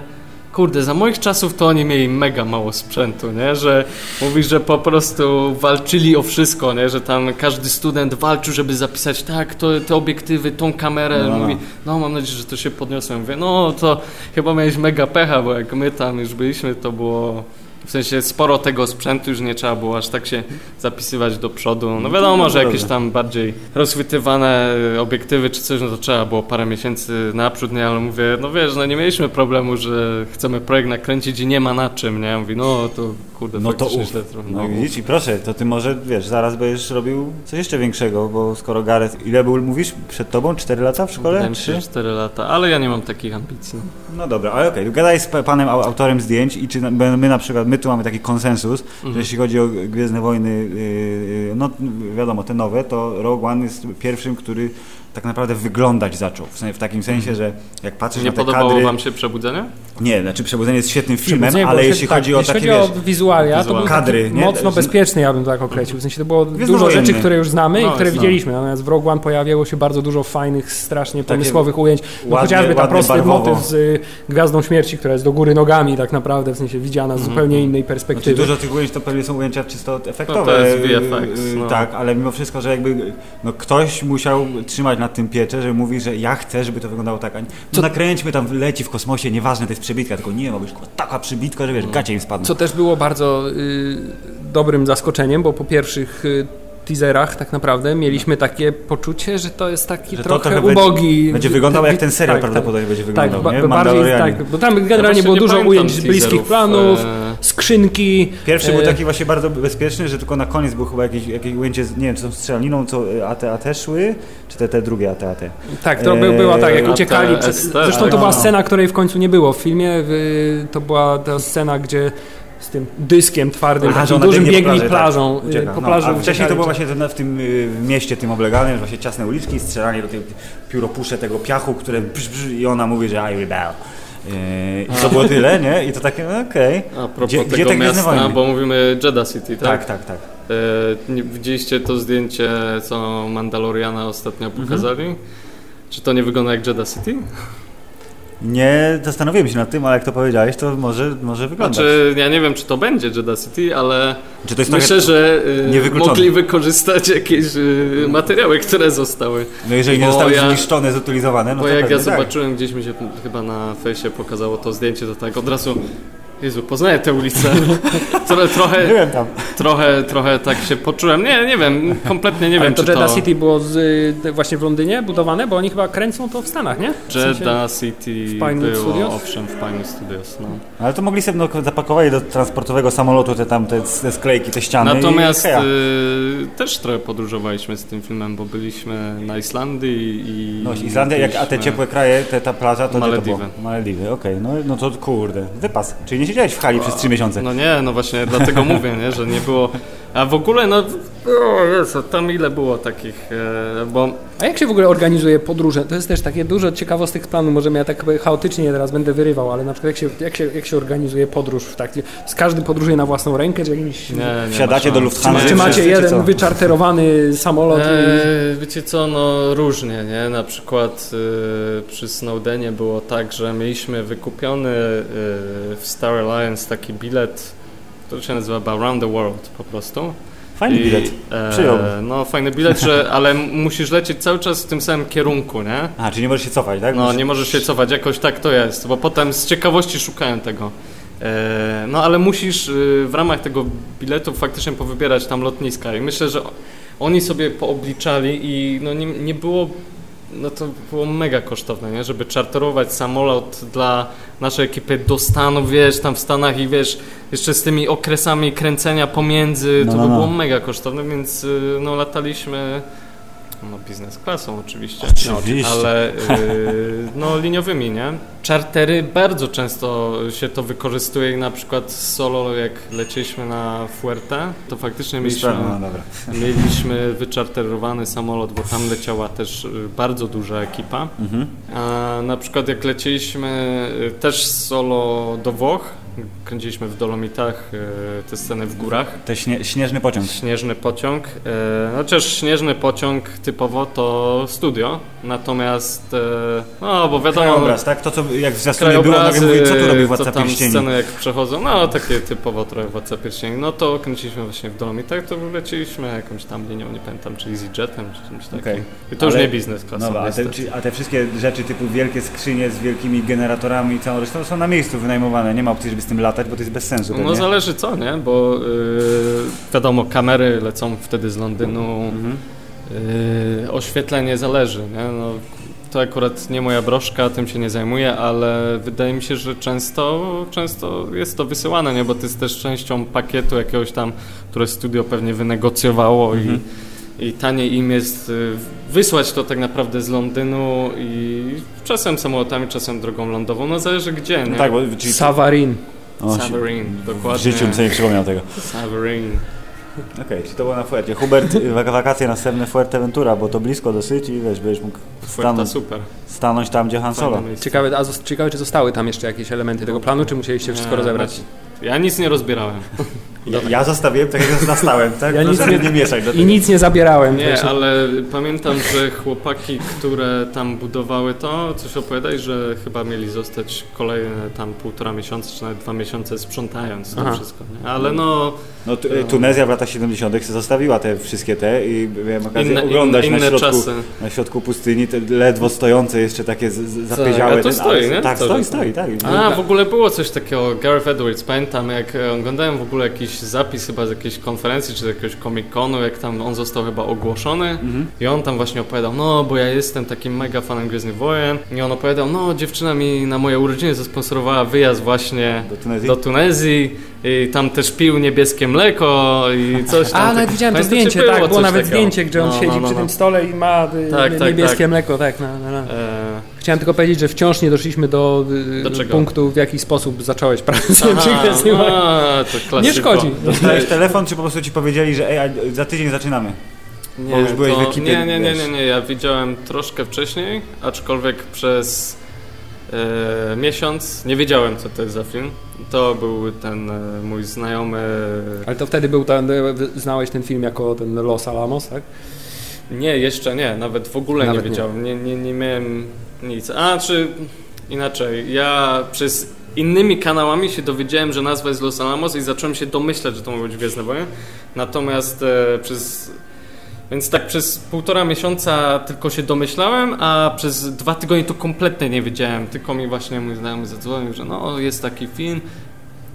kurde, za moich czasów to oni mieli mega mało sprzętu, nie? Że mówi, że po prostu walczyli o wszystko, nie? Że tam każdy student walczył, żeby zapisać tak, to, te obiektywy, tą kamerę. No, no. Mówi, no mam nadzieję, że to się podniosłem. Mówię, no to chyba miałeś mega pecha, bo jak my tam już byliśmy, to było... W sensie sporo tego sprzętu już nie trzeba było aż tak się zapisywać do przodu. No wiadomo, że jakieś tam bardziej rozchwytywane obiektywy czy coś, no to trzeba było parę miesięcy naprzód, nie? Ale mówię, no wiesz, no nie mieliśmy problemu, że chcemy projekt nakręcić i nie ma na czym, nie? Mówi, no to kurde, No to faktycznie uf. źle trochę. No i widzisz, i proszę, to ty może, wiesz, zaraz będziesz robił coś jeszcze większego, bo skoro Gareth, ile był, mówisz, przed tobą? 4 lata w szkole? Wydaje mi się, Trzy? że 4 lata, ale ja nie mam takich ambicji. No dobra, ale okej, gadaj z pa- panem au- autorem zdjęć i czy my na przykład, my tu mamy taki konsensus, że jeśli chodzi o Gwiezdne Wojny, yy, yy, no wiadomo, te nowe, to Rogue One jest pierwszym, który tak naprawdę wyglądać zaczął, w, sensie, w takim sensie, że jak patrzysz Nie na te podobało kadry... wam się Przebudzenie? Nie, znaczy Przebudzenie jest świetnym filmem, ale jeśli tak, chodzi o jeśli takie, chodzi wiesz, o wizualia, to wizualia. był Kadry, nie? mocno bezpieczny, ja bym tak określił. W sensie to było dużo rzeczy, które już znamy No, i które no. widzieliśmy. Natomiast w Rogue One pojawiało się bardzo dużo fajnych, strasznie Takie pomysłowych ujęć. No, ładnie- chociażby ta prosty barwowo. motyw z y, Gwiazdą Śmierci, która jest do góry nogami tak naprawdę, w sensie widziana z zupełnie innej Znaczy perspektywy. dużo tych ujęć to pewnie są ujęcia czysto efektowe. No to jest VFX. Tak, ale mimo wszystko, że jakby no, ktoś musiał trzymać nad tym pieczę, że mówi, że ja chcę, żeby to wyglądało tak. a nie- No nakręćmy tam, leci w kosmosie, nieważne, to jest przebitka, tylko nie, ma być taka przebitka, że wiesz, gacie im spadną. Co też było bardzo y, dobrym zaskoczeniem, bo po pierwszych y, teaserach tak naprawdę mieliśmy takie poczucie, że to jest taki Że to trochę trochę będzie- ubogi. Będzie wyglądał jak ten serial tak, prawdopodobnie będzie Tak, wyglądał, ba- nie? ba- bardziej tak, bo tam Ja generalnie właśnie było dużo ujęć bliskich planów, e, skrzynki. Pierwszy był e, taki właśnie bardzo bezpieczny, że tylko na koniec był chyba jakieś, jakieś ujęcie, z, nie wiem, czy tą strzelaniną, co y, AT, AT szły, czy te, te drugie AT, AT. Tak, to by, była tak, jak uciekali. Przed, zresztą to tak, była no. scena, której w końcu nie było w filmie. To była ta scena, gdzie z tym dyskiem twardym, Aha, takim dużym biegli plaży, plażą. tak, y, ucieka. po No, plaży a wcześniej to uciekali. było właśnie to w tym y, w mieście tym obleganym, że właśnie ciasne uliczki, strzelanie do tej pióropusze tego piachu, które brz, brz, i ona mówi, że I rebel. Yy, I to było tyle, nie? I to takie, no okej. A propos Gdzie- tego gdzie te miasta, Wojny? bo mówimy Jeddah City, tak? Tak, tak, tak. E, widzieliście to zdjęcie, co Mandaloriana ostatnio Mhm. pokazali? Czy to nie wygląda jak Jeddah City? Nie zastanowiłem się nad tym, ale jak to powiedziałeś, to może, może wyglądać. Znaczy, ja nie wiem, czy to będzie Jeddah City, ale myślę, że y, mogli wykorzystać jakieś y, materiały, które zostały. no jeżeli nie bo zostały ja- zniszczone, zutylizowane, no Bo to jak ja tak. zobaczyłem, gdzieś mi się chyba na fejsie pokazało to zdjęcie, to tak od razu Jezu, poznaję tę ulicę. Tro, trochę, Byłem tam. trochę, trochę tak się poczułem. Nie, nie wiem, kompletnie nie Ale wiem, to czy Jeddah to... City było z, y, właśnie w Londynie budowane, bo oni chyba kręcą to w Stanach, nie? W sensie- City w Pinewood było, Studios? owszem, w Pinewood Studios, no. Ale to mogli sobie no, zapakowali do transportowego samolotu te tam te, te sklejki, te ściany Natomiast y, też trochę podróżowaliśmy z tym filmem, bo byliśmy na Islandii i... No, Islandia, jak, a te ciepłe kraje, te, ta plaża, to gdzie to Malediwy. było? Malediwy, okej, no, no to kurde, wypas. Czyli nie siedziałeś w hali przez trzy miesiące. No nie, no właśnie dlatego mówię, nie, że nie było... A w ogóle, no... O Jezu, tam ile było takich... E, bo A jak się w ogóle organizuje podróże? To jest też takie dużo ciekawostek planu. Może ja tak chaotycznie teraz będę wyrywał, ale na przykład jak się, jak się, jak się organizuje podróż w taki, z każdy podróżuje na własną rękę, czy jakimś... nie, nie Wsiadacie do. Lufthansa, czy, czy macie jeden co? wyczarterowany samolot? i... Eee, wiecie co, no różnie, nie? Na przykład y, przy Snowdenie było tak, że mieliśmy wykupiony y, w Star Alliance taki bilet, który się nazywa Around the World po prostu. Fajny bilet. e, Przyjąłbym. No fajny bilet, że, ale musisz lecieć cały czas w tym samym kierunku, nie? A, czyli nie możesz się cofać, tak? No Musisz- nie możesz się cofać, jakoś tak to jest, bo potem z ciekawości szukałem tego. E, No ale musisz y, w ramach tego biletu faktycznie powybierać tam lotniska i myślę, że oni sobie poobliczali i no nie, nie było, no to było mega kosztowne, nie? żeby czarterować samolot dla naszej ekipy do Stanów, wiesz, tam w Stanach i wiesz, jeszcze z tymi okresami kręcenia pomiędzy, No, to no, by no. było mega kosztowne, więc y, no lataliśmy no biznes klasą oczywiście. Oczywiście. Ale y, no liniowymi, nie? Czartery bardzo często się to wykorzystuje i na przykład solo jak lecieliśmy na Fuerte, to faktycznie mieliśmy, No mieliśmy wyczarterowany samolot, bo tam leciała też bardzo duża ekipa. Mhm. A na przykład jak lecieliśmy y, też solo do Włoch, kręciliśmy w Dolomitach, e, te sceny w górach. Te śnie, śnieżny pociąg. Śnieżny pociąg. E, chociaż śnieżny pociąg typowo to studio, natomiast, e, no bo wiadomo... Krajobraz, tak? To co jak w zwiastunie było, mówię, co tu robi Władca tam Pierścieni? sceny jak przechodzą, no takie typowo trochę Władca Pierścieni. No to kręciliśmy właśnie w Dolomitach, to leciliśmy jakąś tam linią, nie pamiętam, czy EasyJetem, czy czymś takim. Okej. I to już Ale- nie biznes klasą. No, a te, czy, a te wszystkie rzeczy typu wielkie skrzynie z wielkimi generatorami i całą resztą są na miejscu wynajmowane. Nie ma opcji, żeby z tym latać, bo to jest bez sensu. No pewnie. zależy co, nie? Bo yy, wiadomo, kamery lecą wtedy z Londynu, Mhm. yy, oświetlenie zależy, nie? No, to akurat nie moja broszka, tym się nie zajmuję, ale wydaje mi się, że często, często jest to wysyłane, nie? Bo to jest też częścią pakietu jakiegoś tam, które studio pewnie wynegocjowało Mhm. i, i taniej im jest y, wysłać to tak naprawdę z Londynu i czasem samolotami, czasem drogą lądową, no zależy gdzie, nie? No tak, bo czyli Savarin. o, Saverin, w dokładnie. życiu bym sobie nie przypomniał tego. Saverin. Okej, czy to było na Fuercie. Hubert, y, wak- wakacje następne Fuerteventura, bo to blisko dosyć i wiesz, będziesz mógł Fuerta stanąć, super. stanąć tam, gdzie Han Solo. Ciekawe, a ciekawe, czy zostały tam jeszcze jakieś elementy tego planu, czy musieliście wszystko Nie, rozebrać? znaczy, Ja nic nie rozbierałem. Ja, ja zostawiłem tak, jak zastałem, tak? Ja Proszę nic nie, nie mieszać do I nic nie zabierałem. Nie, ale pamiętam, że chłopaki, które tam budowały to, coś opowiadaj, że chyba mieli zostać kolejne tam półtora miesiąca, czy nawet dwa miesiące sprzątając to Aha. wszystko. Nie? Ale no, No, tu- Tunezja w latach 70. zostawiła te wszystkie te i miałem okazję inne, oglądać inne, na, inne środku, czasy. na środku pustyni, te ledwo stojące jeszcze takie z- z- zapieziałe. a to ten- stoi, ale- nie? Tak, To, stoi, stoi, tak. A, w ogóle było coś takiego, Gareth Edwards, pamiętam jak oglądałem w ogóle jakiś zapis chyba z jakiejś konferencji, czy z jakiegoś Comic-Conu, jak tam on został chyba ogłoszony Mhm. i on tam właśnie opowiadał, no bo ja jestem takim mega fanem Gwiezdnych Wojen i on opowiadał, no dziewczyna mi na moje urodziny zasponsorowała wyjazd właśnie Do Tunezji? do Tunezji i tam też pił niebieskie mleko i coś tam. A, nawet widziałem to zdjęcie, tak, było nawet takiego? zdjęcie, gdzie on No, siedzi no, no, przy no. tym stole i ma y, Tak, tak, niebieskie tak. mleko, tak. No, no, no. E, Chciałem tylko powiedzieć, że wciąż nie doszliśmy do, y, Do czego? punktu, w jaki sposób zacząłeś pracę aha, a, to. Nie szkodzi. Dostałeś telefon, czy po prostu ci powiedzieli, że ej, za tydzień zaczynamy? Nie, Bo już byłeś to, w ekipie, nie, nie, nie, nie, nie, ja widziałem troszkę wcześniej, aczkolwiek przez e, miesiąc nie wiedziałem, co to jest za film. To był ten e, mój znajomy. Ale to wtedy był ten, znałeś ten film jako ten Los Alamos, tak? Nie, jeszcze nie, nawet w ogóle Nawet nie nie. wiedziałem, nie, nie, nie miałem nic. A, czy inaczej, ja przez innymi kanałami się dowiedziałem, że nazwa jest Los Alamos i zacząłem się domyślać, że to ma być Gwiezdne Wojny. Natomiast e, przez... Więc tak przez półtora miesiąca tylko się domyślałem, a przez dwa tygodnie to kompletnie nie wiedziałem. Tylko mi właśnie mój znajomy zadzwonił, że no jest taki film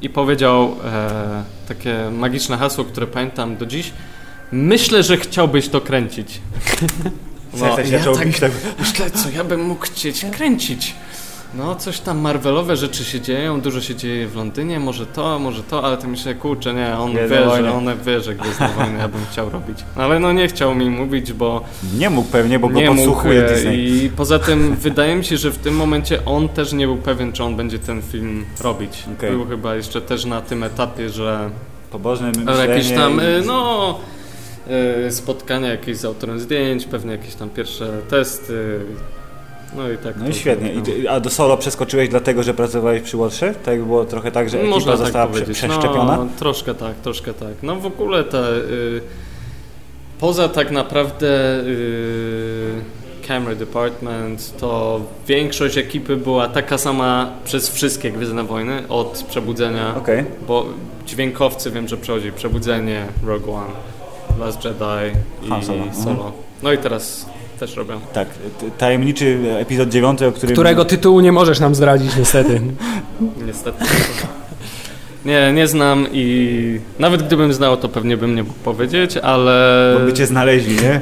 i powiedział e, takie magiczne hasło, które pamiętam do dziś. Myślę, że chciałbyś to kręcić. No, ja tak myślę, co ja bym mógł chcieć kręcić. No, coś tam Marvelowe rzeczy się dzieją, dużo się dzieje w Londynie, może to, może to, ale to myślę, kurczę, nie, on Gwiezdne wie, że on wie, że Gwiezdne Wojny ja bym chciał robić. Ale no nie chciał mi mówić, bo Nie mógł pewnie, bo go nie mógł podsłuchuje e, Disney. i poza tym wydaje mi się, że w tym momencie on też nie był pewien, czy on będzie ten film robić. Okej. Był chyba jeszcze też na tym etapie, że Pobożne myślenie. jakieś tam, y, no, spotkania jakieś z autorem zdjęć, pewnie jakieś tam pierwsze testy. No i tak. No i świetnie. I no. a do solo przeskoczyłeś dlatego, że pracowałeś przy Łotrze? Tak było trochę tak, że ekipa Można tak została powiedzieć. przeszczepiona? No, troszkę tak, troszkę tak. No w ogóle te. Y, poza tak naprawdę y, camera department, to większość ekipy była taka sama przez wszystkie Gwiezdne Wojny, od Przebudzenia, Okej. bo dźwiękowcy wiem, że przechodzi Przebudzenie, Rogue One, Last Jedi i Han Solo. Solo. Mhm. No i teraz też robią. Tak. Tajemniczy epizod dziewiąty, o którym... Którego tytułu nie możesz nam zdradzić niestety. Niestety. Nie, nie znam i nawet gdybym znał, to pewnie bym nie mógł powiedzieć, ale, Bo by cię znaleźli, nie?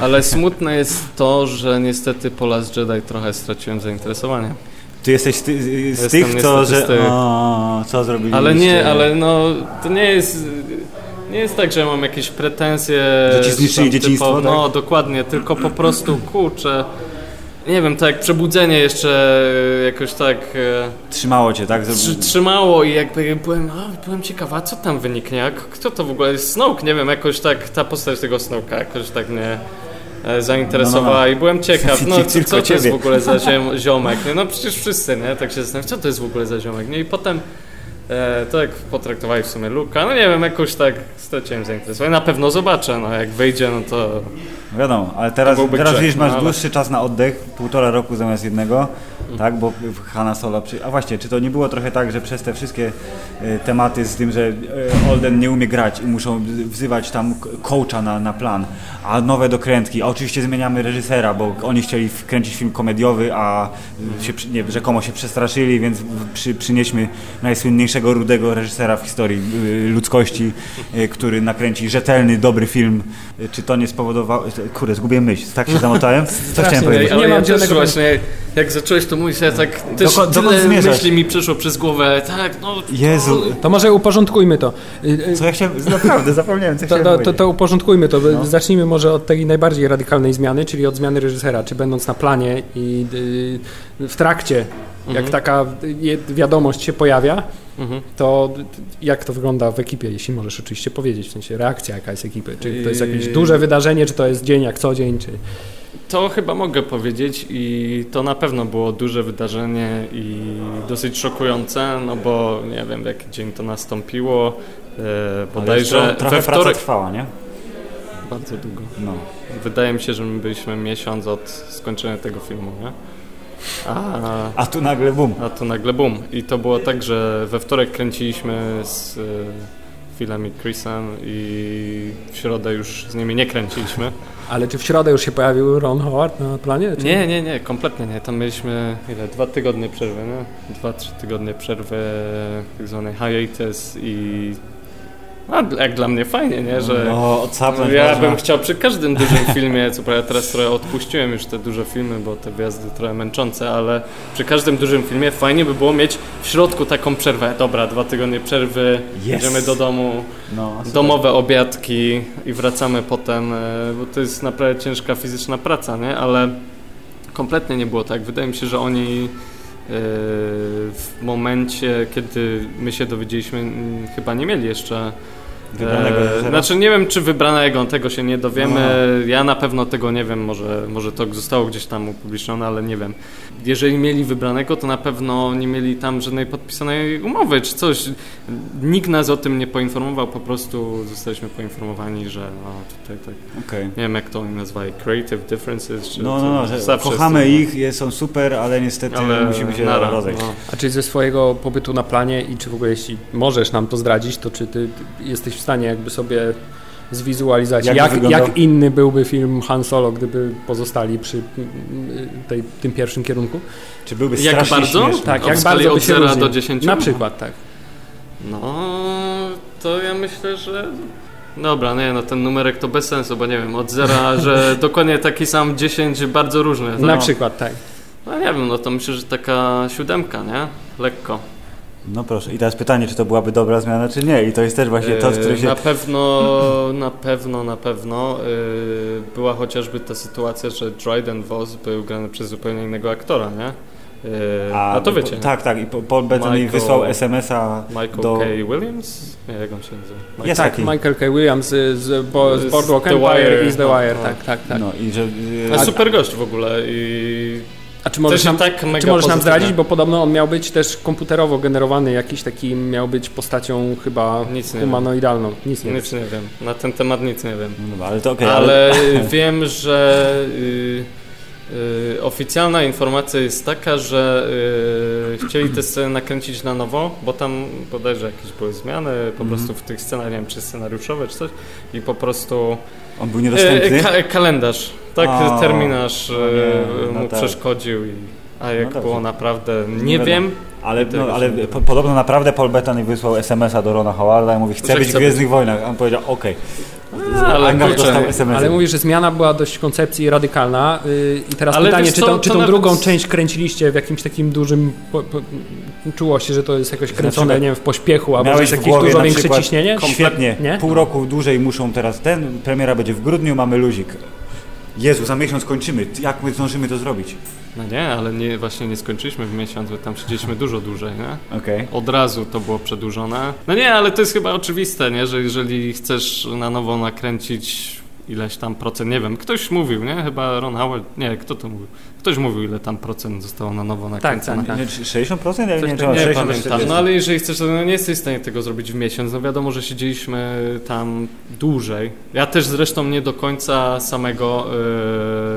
ale smutne jest to, że niestety po Last Jedi trochę straciłem zainteresowanie. Ty jesteś z, ty, z tych, co, że... z tych. O, co zrobiliście? Ale nie, ale no to nie jest. Nie jest tak, że mam jakieś pretensje. Że ci zniszczyli dzieciństwo, tak? No dokładnie, tylko po prostu kurczę. Nie wiem, tak przebudzenie jeszcze jakoś tak e, Trzymało cię, tak? trzy, trzymało i jakby byłem, a, byłem ciekawa, a co tam wyniknie, jak, kto to w ogóle jest Snoke, nie wiem, jakoś tak ta postać tego Snoke'a jakoś tak mnie e, zainteresowała No, no, no. i byłem ciekaw, no co, co to jest w ogóle za ziom, ziomek, nie? no przecież wszyscy, nie, tak się zastanawiam, co to jest w ogóle za ziomek, nie, i potem E, to jak potraktowali w sumie Luka, no nie wiem, jakoś tak straciłem zainteresowanie. Na pewno zobaczę, no jak wyjdzie, no to Wiadomo, ale teraz, byłby teraz grzech, masz no ale- dłuższy czas na oddech, półtora roku zamiast jednego, tak, bo Hanna Sola... Przy... A właśnie, czy to nie było trochę tak, że przez te wszystkie e, tematy z tym, że e, Olden nie umie grać i muszą wzywać tam k- coacha na, na plan, a nowe dokrętki, a oczywiście zmieniamy reżysera, bo oni chcieli wkręcić film komediowy, a się, przy- nie, rzekomo się przestraszyli, więc w- przy, przynieśmy najsłynniejszego rudego reżysera w historii y, ludzkości, y, który nakręci rzetelny, dobry film. Czy to nie spowodowało... Kurde, zgubiłem myśl. Tak się zamotałem? Co chciałem nie- powiedzieć? ale nie ja mam też zielonego właśnie, jak zacząłeś to mówić, ja tak też Dokąd- dokąd tyle zmierzasz? myśli mi przeszło przez głowę, tak, no... Jezu, To może uporządkujmy to. Y, co ja chciałem... Naprawdę, zapomniałem, co To, chciałem to, to, to uporządkujmy to. No. Zacznijmy może od tej najbardziej radykalnej zmiany, czyli od zmiany reżysera. Czy będąc na planie i w trakcie, jak taka y, wiadomość się pojawia, Mhm. to jak to wygląda w ekipie, jeśli możesz oczywiście powiedzieć, w sensie reakcja jaka jest ekipy. Czy to jest jakieś Yy. duże wydarzenie, czy to jest dzień jak co dzień, czy... To chyba mogę powiedzieć i to na pewno było duże wydarzenie i dosyć szokujące, no bo nie wiem w jaki dzień to nastąpiło, e, Ale bodajże jeszcze trochę we praca wtorek... trwała, nie? Bardzo długo. No. Wydaje mi się, że my byliśmy miesiąc od skończenia tego filmu, nie? A, A tu nagle bum. a to nagle bum. I to było tak, że we wtorek kręciliśmy z e, Philem i Chrisem i w środę już z nimi nie kręciliśmy. Ale czy w środę już się pojawił Ron Howard na planie? Czy... Nie, nie, nie, kompletnie nie. Tam mieliśmy ile? Dwa tygodnie przerwy, nie? Dwa, trzy tygodnie przerwy, tak zwanej hiatus i a, jak dla mnie fajnie, nie? Że No, odsapnąć ja można. bym chciał przy każdym dużym filmie, co prawda teraz trochę odpuściłem już te duże filmy, bo te wyjazdy trochę męczące, ale przy każdym dużym filmie fajnie by było mieć w środku taką przerwę. Dobra, dwa tygodnie przerwy, Yes. jedziemy do domu, No, domowe obiadki i wracamy potem, e, bo to jest naprawdę ciężka fizyczna praca, nie? Ale kompletnie nie było tak. Wydaje mi się, że oni e, w momencie, kiedy my się dowiedzieliśmy, chyba nie mieli jeszcze Wybranego e, reżysera? Znaczy nie wiem, czy wybranego, tego się nie dowiemy. Ja na pewno tego nie wiem, może, może to zostało gdzieś tam upublicznione, ale nie wiem. Jeżeli mieli wybranego, to na pewno nie mieli tam żadnej podpisanej umowy czy coś. Nikt nas o tym nie poinformował, po prostu zostaliśmy poinformowani, że no tutaj tak, Okej. nie wiem jak to oni nazwali, creative differences, czy No, no, no, kochamy jest- ich, je- są super, ale niestety ale musimy się nara, rozejść. no. A czy ze swojego pobytu na planie i czy w ogóle jeśli możesz nam to zdradzić, to czy ty ty jesteś w stanie jakby sobie zwizualizować, Jak jak, jak, inny byłby film Han Solo, gdyby pozostali przy mm, tej, tym pierwszym kierunku? Czy byłby Jak strasznie bardzo? śmieszny? Tak, jak bardzo by od się zera różnił? do 10? Na przykład, tak. No, to ja myślę, że. Dobra, nie, no ten numerek to bez sensu, bo nie wiem, od zera, że dokładnie taki sam 10 bardzo różne. Na No, przykład, tak. no nie wiem, no to myślę, że taka siódemka, nie? Lekko. No proszę. I teraz pytanie, czy to byłaby dobra zmiana, czy nie? I to jest też właśnie to, w którym Yy, się... Na pewno, na pewno, na pewno yy, była chociażby ta sytuacja, że Dryden Voss był grany przez zupełnie innego aktora, nie? Yy, a, to wiecie, Tak, tak. I Po- Paul Bettany Michael- wysłał SMS-a Michael do... K. Williams? Nie, jak on się nazywa? Jest tak, taki. Michael K. Williams z, z, bo, z Z Boardwalk The Empire Wire, i z The no, Wire, no. tak, tak, tak. No i że... A A, super gość w ogóle i A czy możesz, nam, tak mega czy możesz nam zdradzić, bo podobno on miał być też komputerowo generowany, jakiś taki, miał być postacią chyba Nic nie wiem. humanoidalną. Nic nie nic nie wiem. Na ten temat nic nie wiem. no ale to okej. ale... Ale wiem, że y, oficjalna informacja jest taka, że y, chcieli te sceny nakręcić na nowo, bo tam bodajże jakieś były zmiany po Mhm. prostu w tych scenach, nie wiem, czy scenariuszowe, czy coś i po prostu On był niedostępny? e, ka kalendarz, tak, O, terminarz no nie, no mu tak. przeszkodził i a jak dobrze. było naprawdę, Nie nie wiem, Ale, no, ale po, podobno naprawdę Paul Bettany wysłał SMS-a do Rona Howarda i mówi, chcę Że być w Gwiezdnych Wojnach. A on powiedział, okej. Ale Angaż kurczę, dostał SMS. Ale mówisz, że zmiana była dość koncepcji radykalna yy, i teraz Ale pytanie, wiesz czy, co, tą, to czy tą nawet- drugą część kręciliście w jakimś takim dużym, po, po, czuło się, że to jest jakoś kręcone, przykład nie wiem, w pośpiechu, albo jest w jakieś głowie dużo większe ciśnienie? Świetnie. Nie? Pół roku dłużej muszą teraz ten, premiera będzie w grudniu, mamy luzik. Jezu, za miesiąc kończymy. Jak my zdążymy to zrobić? No nie, ale nie, właśnie nie skończyliśmy w miesiąc, bo tam siedzieliśmy dużo dłużej, nie? Okej. Od razu to było przedłużone. No nie, ale to jest chyba oczywiste, nie? Że jeżeli chcesz na nowo nakręcić ileś tam procent, nie wiem, ktoś mówił, nie? Chyba Ron Howard, nie, kto to mówił? Ktoś mówił, ile tam procent zostało na nowo nakręcone. tak, Nie, 60%? Ja nie Nie 60 pamiętam, 40. no ale jeżeli chcesz, to no nie jesteś w stanie tego zrobić w miesiąc. No wiadomo, że siedzieliśmy tam dłużej. Ja też zresztą nie do końca samego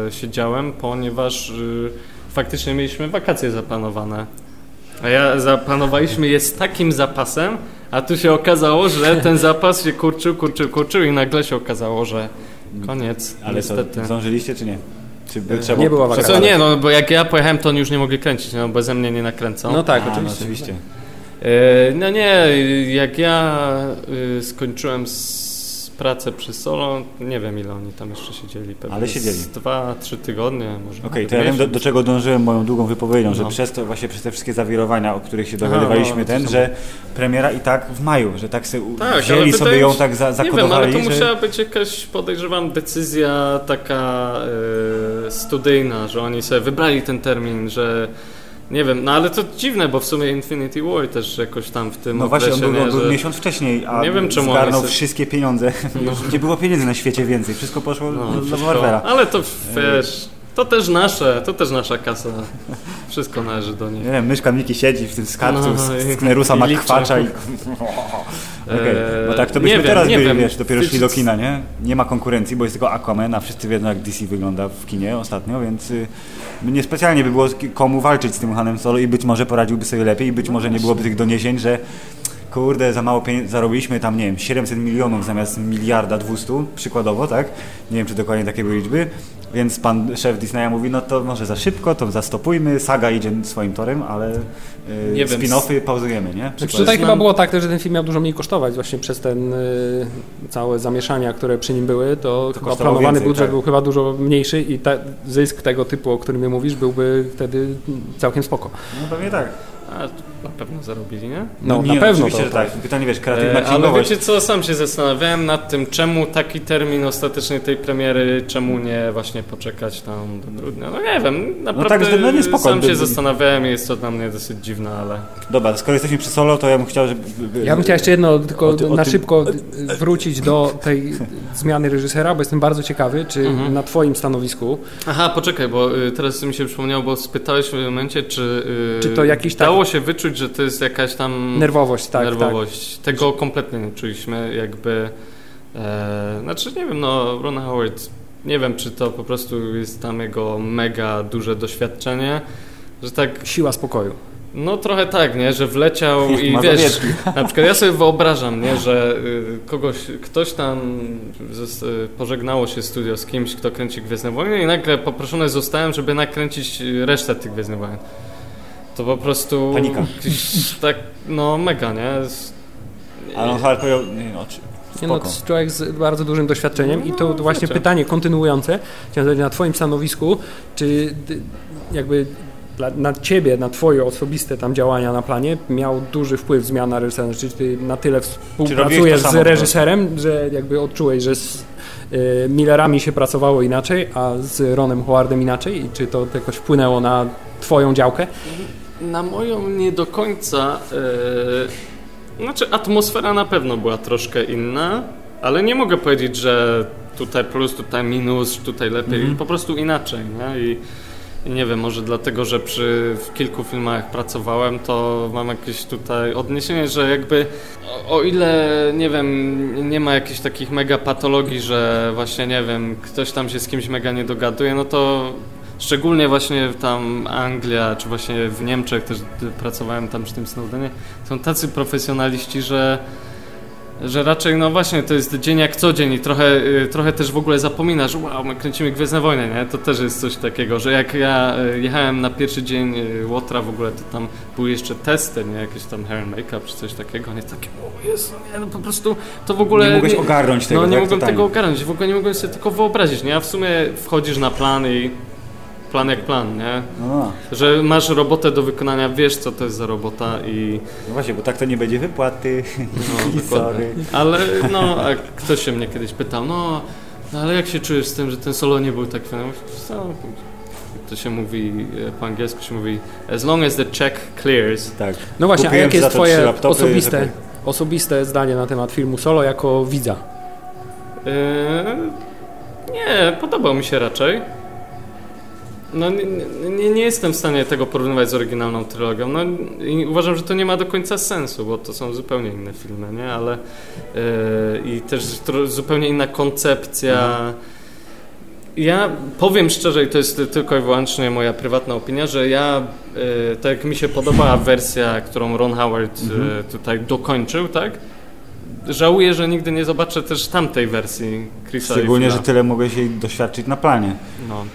e, siedziałem, ponieważ e, faktycznie mieliśmy wakacje zaplanowane. A ja zaplanowaliśmy je z takim zapasem, a tu się okazało, że ten zapas się kurczył, kurczył, kurczył i nagle się okazało, że koniec. Ale co, niestety. zdążyliście czy nie? Czy by trzeba nie była. Co nie, no bo jak ja pojechałem, to oni już nie mogli kręcić, no bo ze mnie nie nakręcą. No tak, A, no, oczywiście. oczywiście. E, No nie, jak ja y, skończyłem s- pracę przy Solo, nie wiem ile oni tam jeszcze siedzieli. Pewnie Ale siedzieli. z Dwa, trzy tygodnie może. Okej, nawet to ja wiem do, do czego dążyłem moją długą wypowiedzią, że No. przez to właśnie przez te wszystkie zawirowania, o których się dowiadywaliśmy no, ten, że premiera i tak w maju, że tak sobie Tak, wzięli sobie ją się- tak za, Nie wiem, zakodowali, ale to że... musiała być jakaś, podejrzewam, decyzja taka e, studyjna, że oni sobie wybrali ten termin, że nie wiem, no ale to dziwne, bo w sumie Infinity War też jakoś tam w tym No właśnie, on okresie, był, nie, był że... miesiąc wcześniej, a Nie wiem, czemu zgarnął se- wszystkie pieniądze. No. nie było pieniędzy na świecie więcej, wszystko poszło No, do. Marvela. Ale to wiesz, to też nasze, to też nasza kasa. Wszystko należy do nich. Nie wiem, myszka Miki siedzi w tym skarbcu No, z, Knerusa ma kwacza i... Okej, Eee, No tak, to byśmy wiem, teraz byli, wiem. wiesz, dopiero Ty- szli do kina, nie? Nie ma konkurencji, bo jest tylko Aquaman, a wszyscy wiedzą jak DC wygląda w kinie ostatnio, więc y, niespecjalnie by było komu walczyć z tym Hanem Solo i być może poradziłby sobie lepiej i być może nie byłoby tych doniesień, że kurde, za mało pieniędzy, zarobiliśmy tam, nie wiem, 700 milionów zamiast miliarda 200, przykładowo, tak? Nie wiem, czy dokładnie takie były liczby. Więc pan szef Disneya mówi, no to może za szybko, to zastopujmy, saga idzie swoim torem, ale y, wiem, spin-offy pauzujemy, nie? Przykład. tutaj chyba było tak też, że ten film miał dużo mniej kosztować właśnie przez ten y, całe zamieszania, które przy nim były, to, chyba kosztowało planowany więcej, budżet tak. był chyba dużo mniejszy i ta, zysk tego typu, o którym mówisz, byłby wtedy całkiem spoko. No pewnie tak. A, na pewno zarobili, nie? No, nie, na pewno Oczywiście, to, że tak. Pytanie, wiesz, kreatywna E, ale wiecie co, sam się zastanawiałem nad tym, czemu taki termin ostatecznej tej premiery, czemu nie właśnie poczekać tam do grudnia. No nie wiem, naprawdę tak, no nie, spoko. sam się zastanawiałem i jest to dla mnie dosyć dziwne, ale... Dobra, skoro jesteśmy przy solo, to ja bym chciał, żeby... Ja bym chciał jeszcze jedno, tylko o ty- o na tym- szybko wrócić do tej zmiany reżysera, bo jestem bardzo ciekawy, czy Mhm. na twoim stanowisku, Aha, poczekaj, bo y, teraz mi się przypomniało, bo spytałeś w momencie, czy, y, Czy to jakiś tak- dało się wyczuć, że to jest jakaś tam nerwowość, tak, nerwowość. Tego kompletnie nie czuliśmy, jakby... E, znaczy, nie wiem, no, Ron Howard, nie wiem, czy to po prostu jest tam jego mega duże doświadczenie, że tak tak. Siła spokoju. No trochę tak, nie, że wleciał i wiesz, na przykład ja sobie wyobrażam, nie, że y, kogoś, ktoś tam pożegnało się studio z kimś, kto kręci Gwiezdne Wojny i nagle poproszony zostałem, żeby nakręcić resztę tych Gwiezdnych Wojen. To po prostu... Panika. Tak, no mega, nie? On Howard powiedział, nie no, czy- Nie no, to człowiek z bardzo dużym doświadczeniem i to No, właśnie wiecie. pytanie kontynuujące, chciałem zadać na twoim stanowisku, czy jakby dla, na ciebie, na twoje osobiste tam działania na planie miał duży wpływ zmiana reżysera, czy ty na tyle współpracujesz z reżyserem, że jakby odczułeś, że z y, Millerami się pracowało inaczej, a z Ronem Howardem inaczej i czy to jakoś wpłynęło na twoją działkę? Na moją nie do końca. e, znaczy, atmosfera na pewno była troszkę inna, ale nie mogę powiedzieć, że tutaj plus, tutaj minus, tutaj lepiej. Mhm. Po prostu inaczej, nie? I, I nie wiem, może dlatego, że przy w kilku filmach pracowałem, to mam jakieś tutaj odniesienie, że jakby o, o ile, nie wiem, nie ma jakichś takich mega patologii, że właśnie, nie wiem, ktoś tam się z kimś mega nie dogaduje, no to Szczególnie właśnie tam Anglia, czy właśnie w Niemczech też pracowałem tam przy tym Snowdenie, są tacy profesjonaliści, że, że raczej no właśnie to jest dzień jak co dzień i trochę, y, trochę też w ogóle zapominasz, wow, my kręcimy Gwiezdne Wojny, nie? To też jest coś takiego, że jak ja y, jechałem na pierwszy dzień y, Łotra w ogóle, to tam były jeszcze testy, nie? Jakieś tam hair and make-up czy coś takiego, nie? Takie, o Jezu, nie, no po prostu to w ogóle... nie mogłeś ogarnąć tego, No nie tak, mogłem totalnie. tego ogarnąć, w ogóle nie mogłem sobie tylko wyobrazić, nie? A w sumie wchodzisz na plan i plan jak plan, nie? No, no. Że masz robotę do wykonania, wiesz co to jest za robota i no właśnie, bo tak to nie będzie wypłaty. no, I sorry. Ale no, a ktoś się mnie kiedyś pytał, no, no ale jak się czujesz z tym, że ten solo nie był tak fajny? Co? To się mówi, e, po angielsku się mówi as long as the check clears. Tak. No właśnie, a Kupiłem jakie za jest twoje laptopy, osobiste, żeby- osobiste zdanie na temat filmu Solo jako widza? E, Nie, podobał mi się raczej. No nie, nie, nie jestem w stanie tego porównywać z oryginalną trylogią. No, uważam, że to nie ma do końca sensu, bo to są zupełnie inne filmy, nie? Ale yy, i też zupełnie inna koncepcja. Ja powiem szczerze, i to jest tylko i wyłącznie moja prywatna opinia, że ja, yy, tak jak mi się podobała wersja, którą Ron Howard yy, tutaj dokończył, tak? Żałuję, że nigdy nie zobaczę też tamtej wersji Chrisa Szczególnie, że tyle mogłeś jej doświadczyć na planie. No.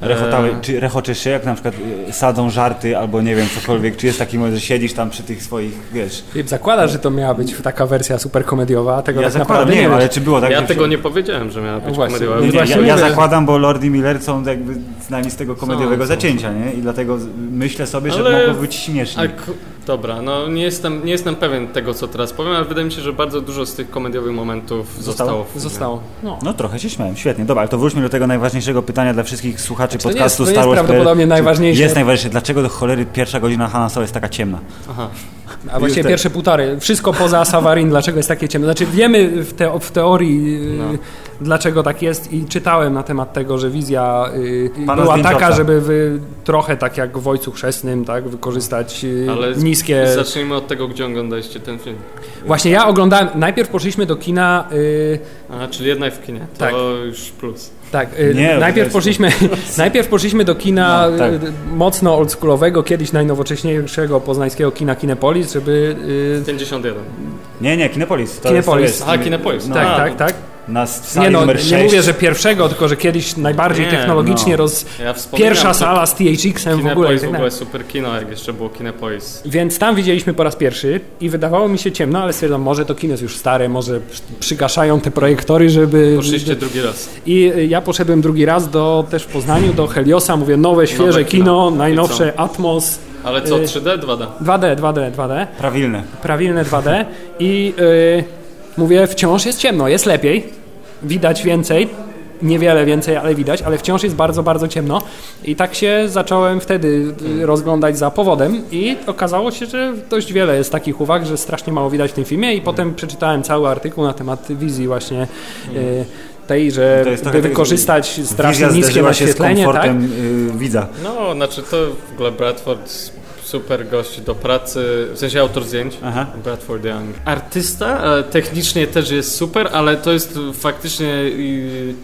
Rechotały, Eee. czy rechoczesz się, jak na przykład y, sadzą żarty albo nie wiem, cokolwiek, czy jest taki moment, że siedzisz tam przy tych swoich, wiesz... Filip zakłada, że to miała być taka wersja super komediowa, a tego Ja tak zakładam, naprawdę nie wiem, wiesz. ale czy było tak, ja że- tego nie powiedziałem, że miała być No właśnie. komediowa. Nie, nie, Właśnie ja, ja zakładam, bo Lord i Miller są jakby znani z tego komediowego Są, są, zacięcia, nie? I dlatego z- myślę sobie, że Ale- mogło być śmiesznie. Dobra, no nie jestem, nie jestem pewien tego, co teraz powiem, ale wydaje mi się, że bardzo dużo z tych komediowych momentów Zostało? zostało. w filmie. Zostało. No. No trochę się śmiałem, świetnie. Dobra, ale to wróćmy do tego najważniejszego pytania dla wszystkich słuchaczy to nie podcastu jest- to nie Star jest Wars. prawdopodobnie Czy najważniejsze. Jest najważniejsze. Dlaczego do cholery pierwsza godzina Han Solo jest taka ciemna? Aha. A właściwie te- pierwsze półtory. Wszystko poza Savarin, dlaczego jest takie ciemne. Znaczy wiemy w, te, w teorii, No. Dlaczego tak jest i czytałem na temat tego, że wizja yy, Pana była taka, żeby wy, trochę tak jak w Ojcu Chrzestnym, tak, wykorzystać yy, Ale niskie... Zacznijmy od tego, gdzie oglądaliście ten film. Właśnie ja oglądałem, najpierw poszliśmy do kina... Yy, A, czyli jednak w kinie. To Tak. już plus. Tak, y, Nie, najpierw, poszliśmy, najpierw poszliśmy do kina No, tak. y, mocno oldschoolowego, kiedyś najnowocześniejszego poznańskiego kina Kinepolis, żeby... y, 51. Nie, nie, Kinepolis. To Kinepolis. Jest, to A, jest, Kinepolis. No, tak, A, tak, no. tak. Na sali Nie no, numer nie 6. mówię, że pierwszego, tylko że kiedyś najbardziej Nie, technologicznie no. roz... Ja Pierwsza sala z THX-em w ogóle. Kinepolis w ogóle super kino, jak jeszcze było Kinepolis. Więc tam widzieliśmy po raz pierwszy i wydawało mi się ciemno, ale stwierdzam, może to kino jest już stare, może przy- przygaszają te projektory, żeby... Poszliście drugi raz. I ja poszedłem drugi raz do, też w Poznaniu, do Heliosa, mówię, nowe, świeże Nowe kino. kino, najnowsze Atmos, Ale co, Y- 3D, 2D? 2D, 2D, 2D, Prawilne. prawilne 2D i y, mówię, wciąż jest ciemno, jest lepiej, widać więcej, niewiele więcej, ale widać, ale wciąż jest bardzo, bardzo ciemno i tak się zacząłem wtedy y, rozglądać za powodem i okazało się, że dość wiele jest takich uwag, że strasznie mało widać w tym filmie i potem przeczytałem cały artykuł na temat wizji właśnie y, tej, że by tak, wykorzystać strasznie niskie zderzyła się z naświetlenie, tak? komfortem y, widza. No, znaczy to w ogóle Bradford super gość do pracy, w sensie autor zdjęć. Aha. Bradford Young. Artysta, e, technicznie też jest super, ale to jest faktycznie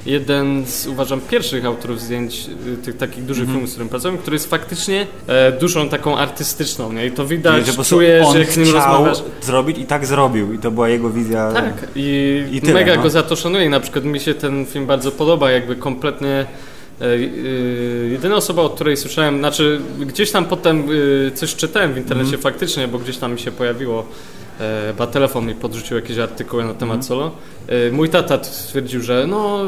jeden z, uważam, pierwszych autorów zdjęć y, tych takich dużych Mhm. filmów, z którym pracuję, który jest faktycznie e, duszą taką artystyczną, nie? I to widać, Czyli, że czujesz, on jak z nim rozmawiasz. zrobić i tak zrobił. I to była jego wizja. Tak, i, I tyle, mega no. go za to szanuję. Na przykład mi się ten film bardzo podoba, jakby kompletnie. E, e, jedyna osoba, od której słyszałem, znaczy gdzieś tam potem e, coś czytałem w internecie Mhm. faktycznie, bo gdzieś tam mi się pojawiło, e, chyba telefon mi podrzucił jakieś artykuły na temat Mhm. solo. E, mój tata stwierdził, że no,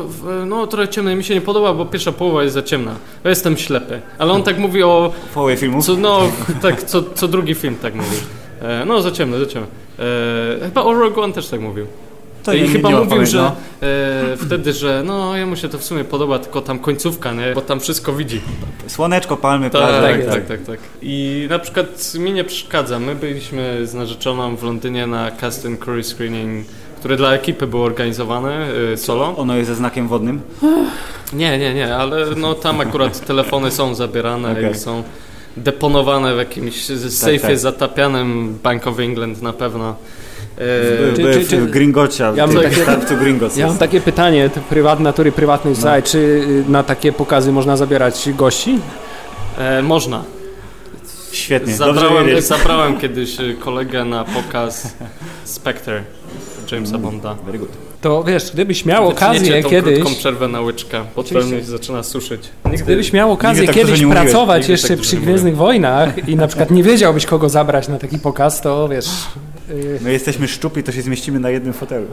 no trochę ciemno, mi się nie podoba, bo pierwsza połowa jest za ciemna. Ja jestem ślepy. Ale on tak mówi o, połowie filmu. co, no, tak, co, co drugi film tak mówi. No, za ciemno, za ciemno. E, chyba o Rogue One też tak mówił. To I nie- chyba nie mówił, że no. e, wtedy, że no jemu się to w sumie podoba, tylko tam końcówka, nie? Bo tam wszystko widzi. Słoneczko, palmy, Tak, plaża. tak, tak, tak, tak. I na przykład mi nie przeszkadza. My byliśmy z narzeczoną w Londynie na cast and crew screening, który dla ekipy był organizowany e, solo. Ono jest ze znakiem wodnym. Nie, nie, nie, ale no tam akurat telefony są zabierane Okej. i są deponowane w jakimś sejfie tak. zatapianym Bank of England na pewno. E, By, czy- by czy- w czy- Gringocia, Ja mam takie- Ja mam takie pytanie, to prywat, natury prywatnej, no. czy y, na takie pokazy można zabierać gości? e, można. Świetnie, Zabrałem, zabrałem kiedyś y, kolegę na pokaz Spectre Jamesa Bonda. Very good. To wiesz, gdybyś miał Wytniecie okazję tą kiedyś, krótką przerwę na mnie się zaczyna suszyć. Nigdy, gdybyś miał okazję tak kiedyś pracować nigdy jeszcze tak przy Gwiezdnych Wojnach i na przykład nie wiedziałbyś kogo zabrać na taki pokaz, to wiesz... y, My jesteśmy szczupli, to się zmieścimy na jednym fotelu.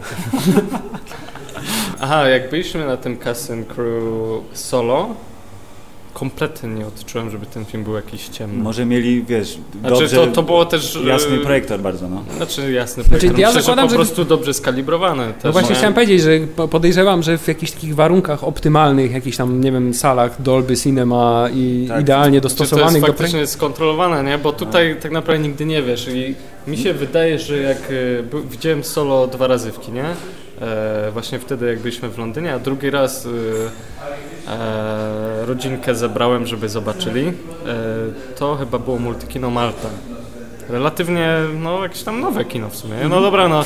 Aha, jak byliśmy na tym Cast and Crew solo, kompletnie nie odczułem, żeby ten film był jakiś ciemny. Może mieli, wiesz, Znaczy dobrze, to, to było też... y, jasny projektor bardzo, no. Znaczy jasny projektor. ja Myślę, zakładam, że że- po prostu dobrze skalibrowany. Też, No właśnie nie? chciałem powiedzieć, że po- podejrzewam, że w jakichś takich warunkach optymalnych, jakichś tam, nie wiem, salach Dolby Cinema i Tak. idealnie Czy to jest dostosowanych do projektu. faktycznie skontrolowane, nie? Bo tutaj tak naprawdę nigdy nie wiesz i mi się wydaje, że jak y, widziałem solo dwa razy w kinie, e, właśnie wtedy jak byliśmy w Londynie, a drugi raz e, e, rodzinkę zebrałem, żeby zobaczyli. E, to chyba było Multikino Malta. Relatywnie, no jakieś tam nowe kino w sumie. No dobra, no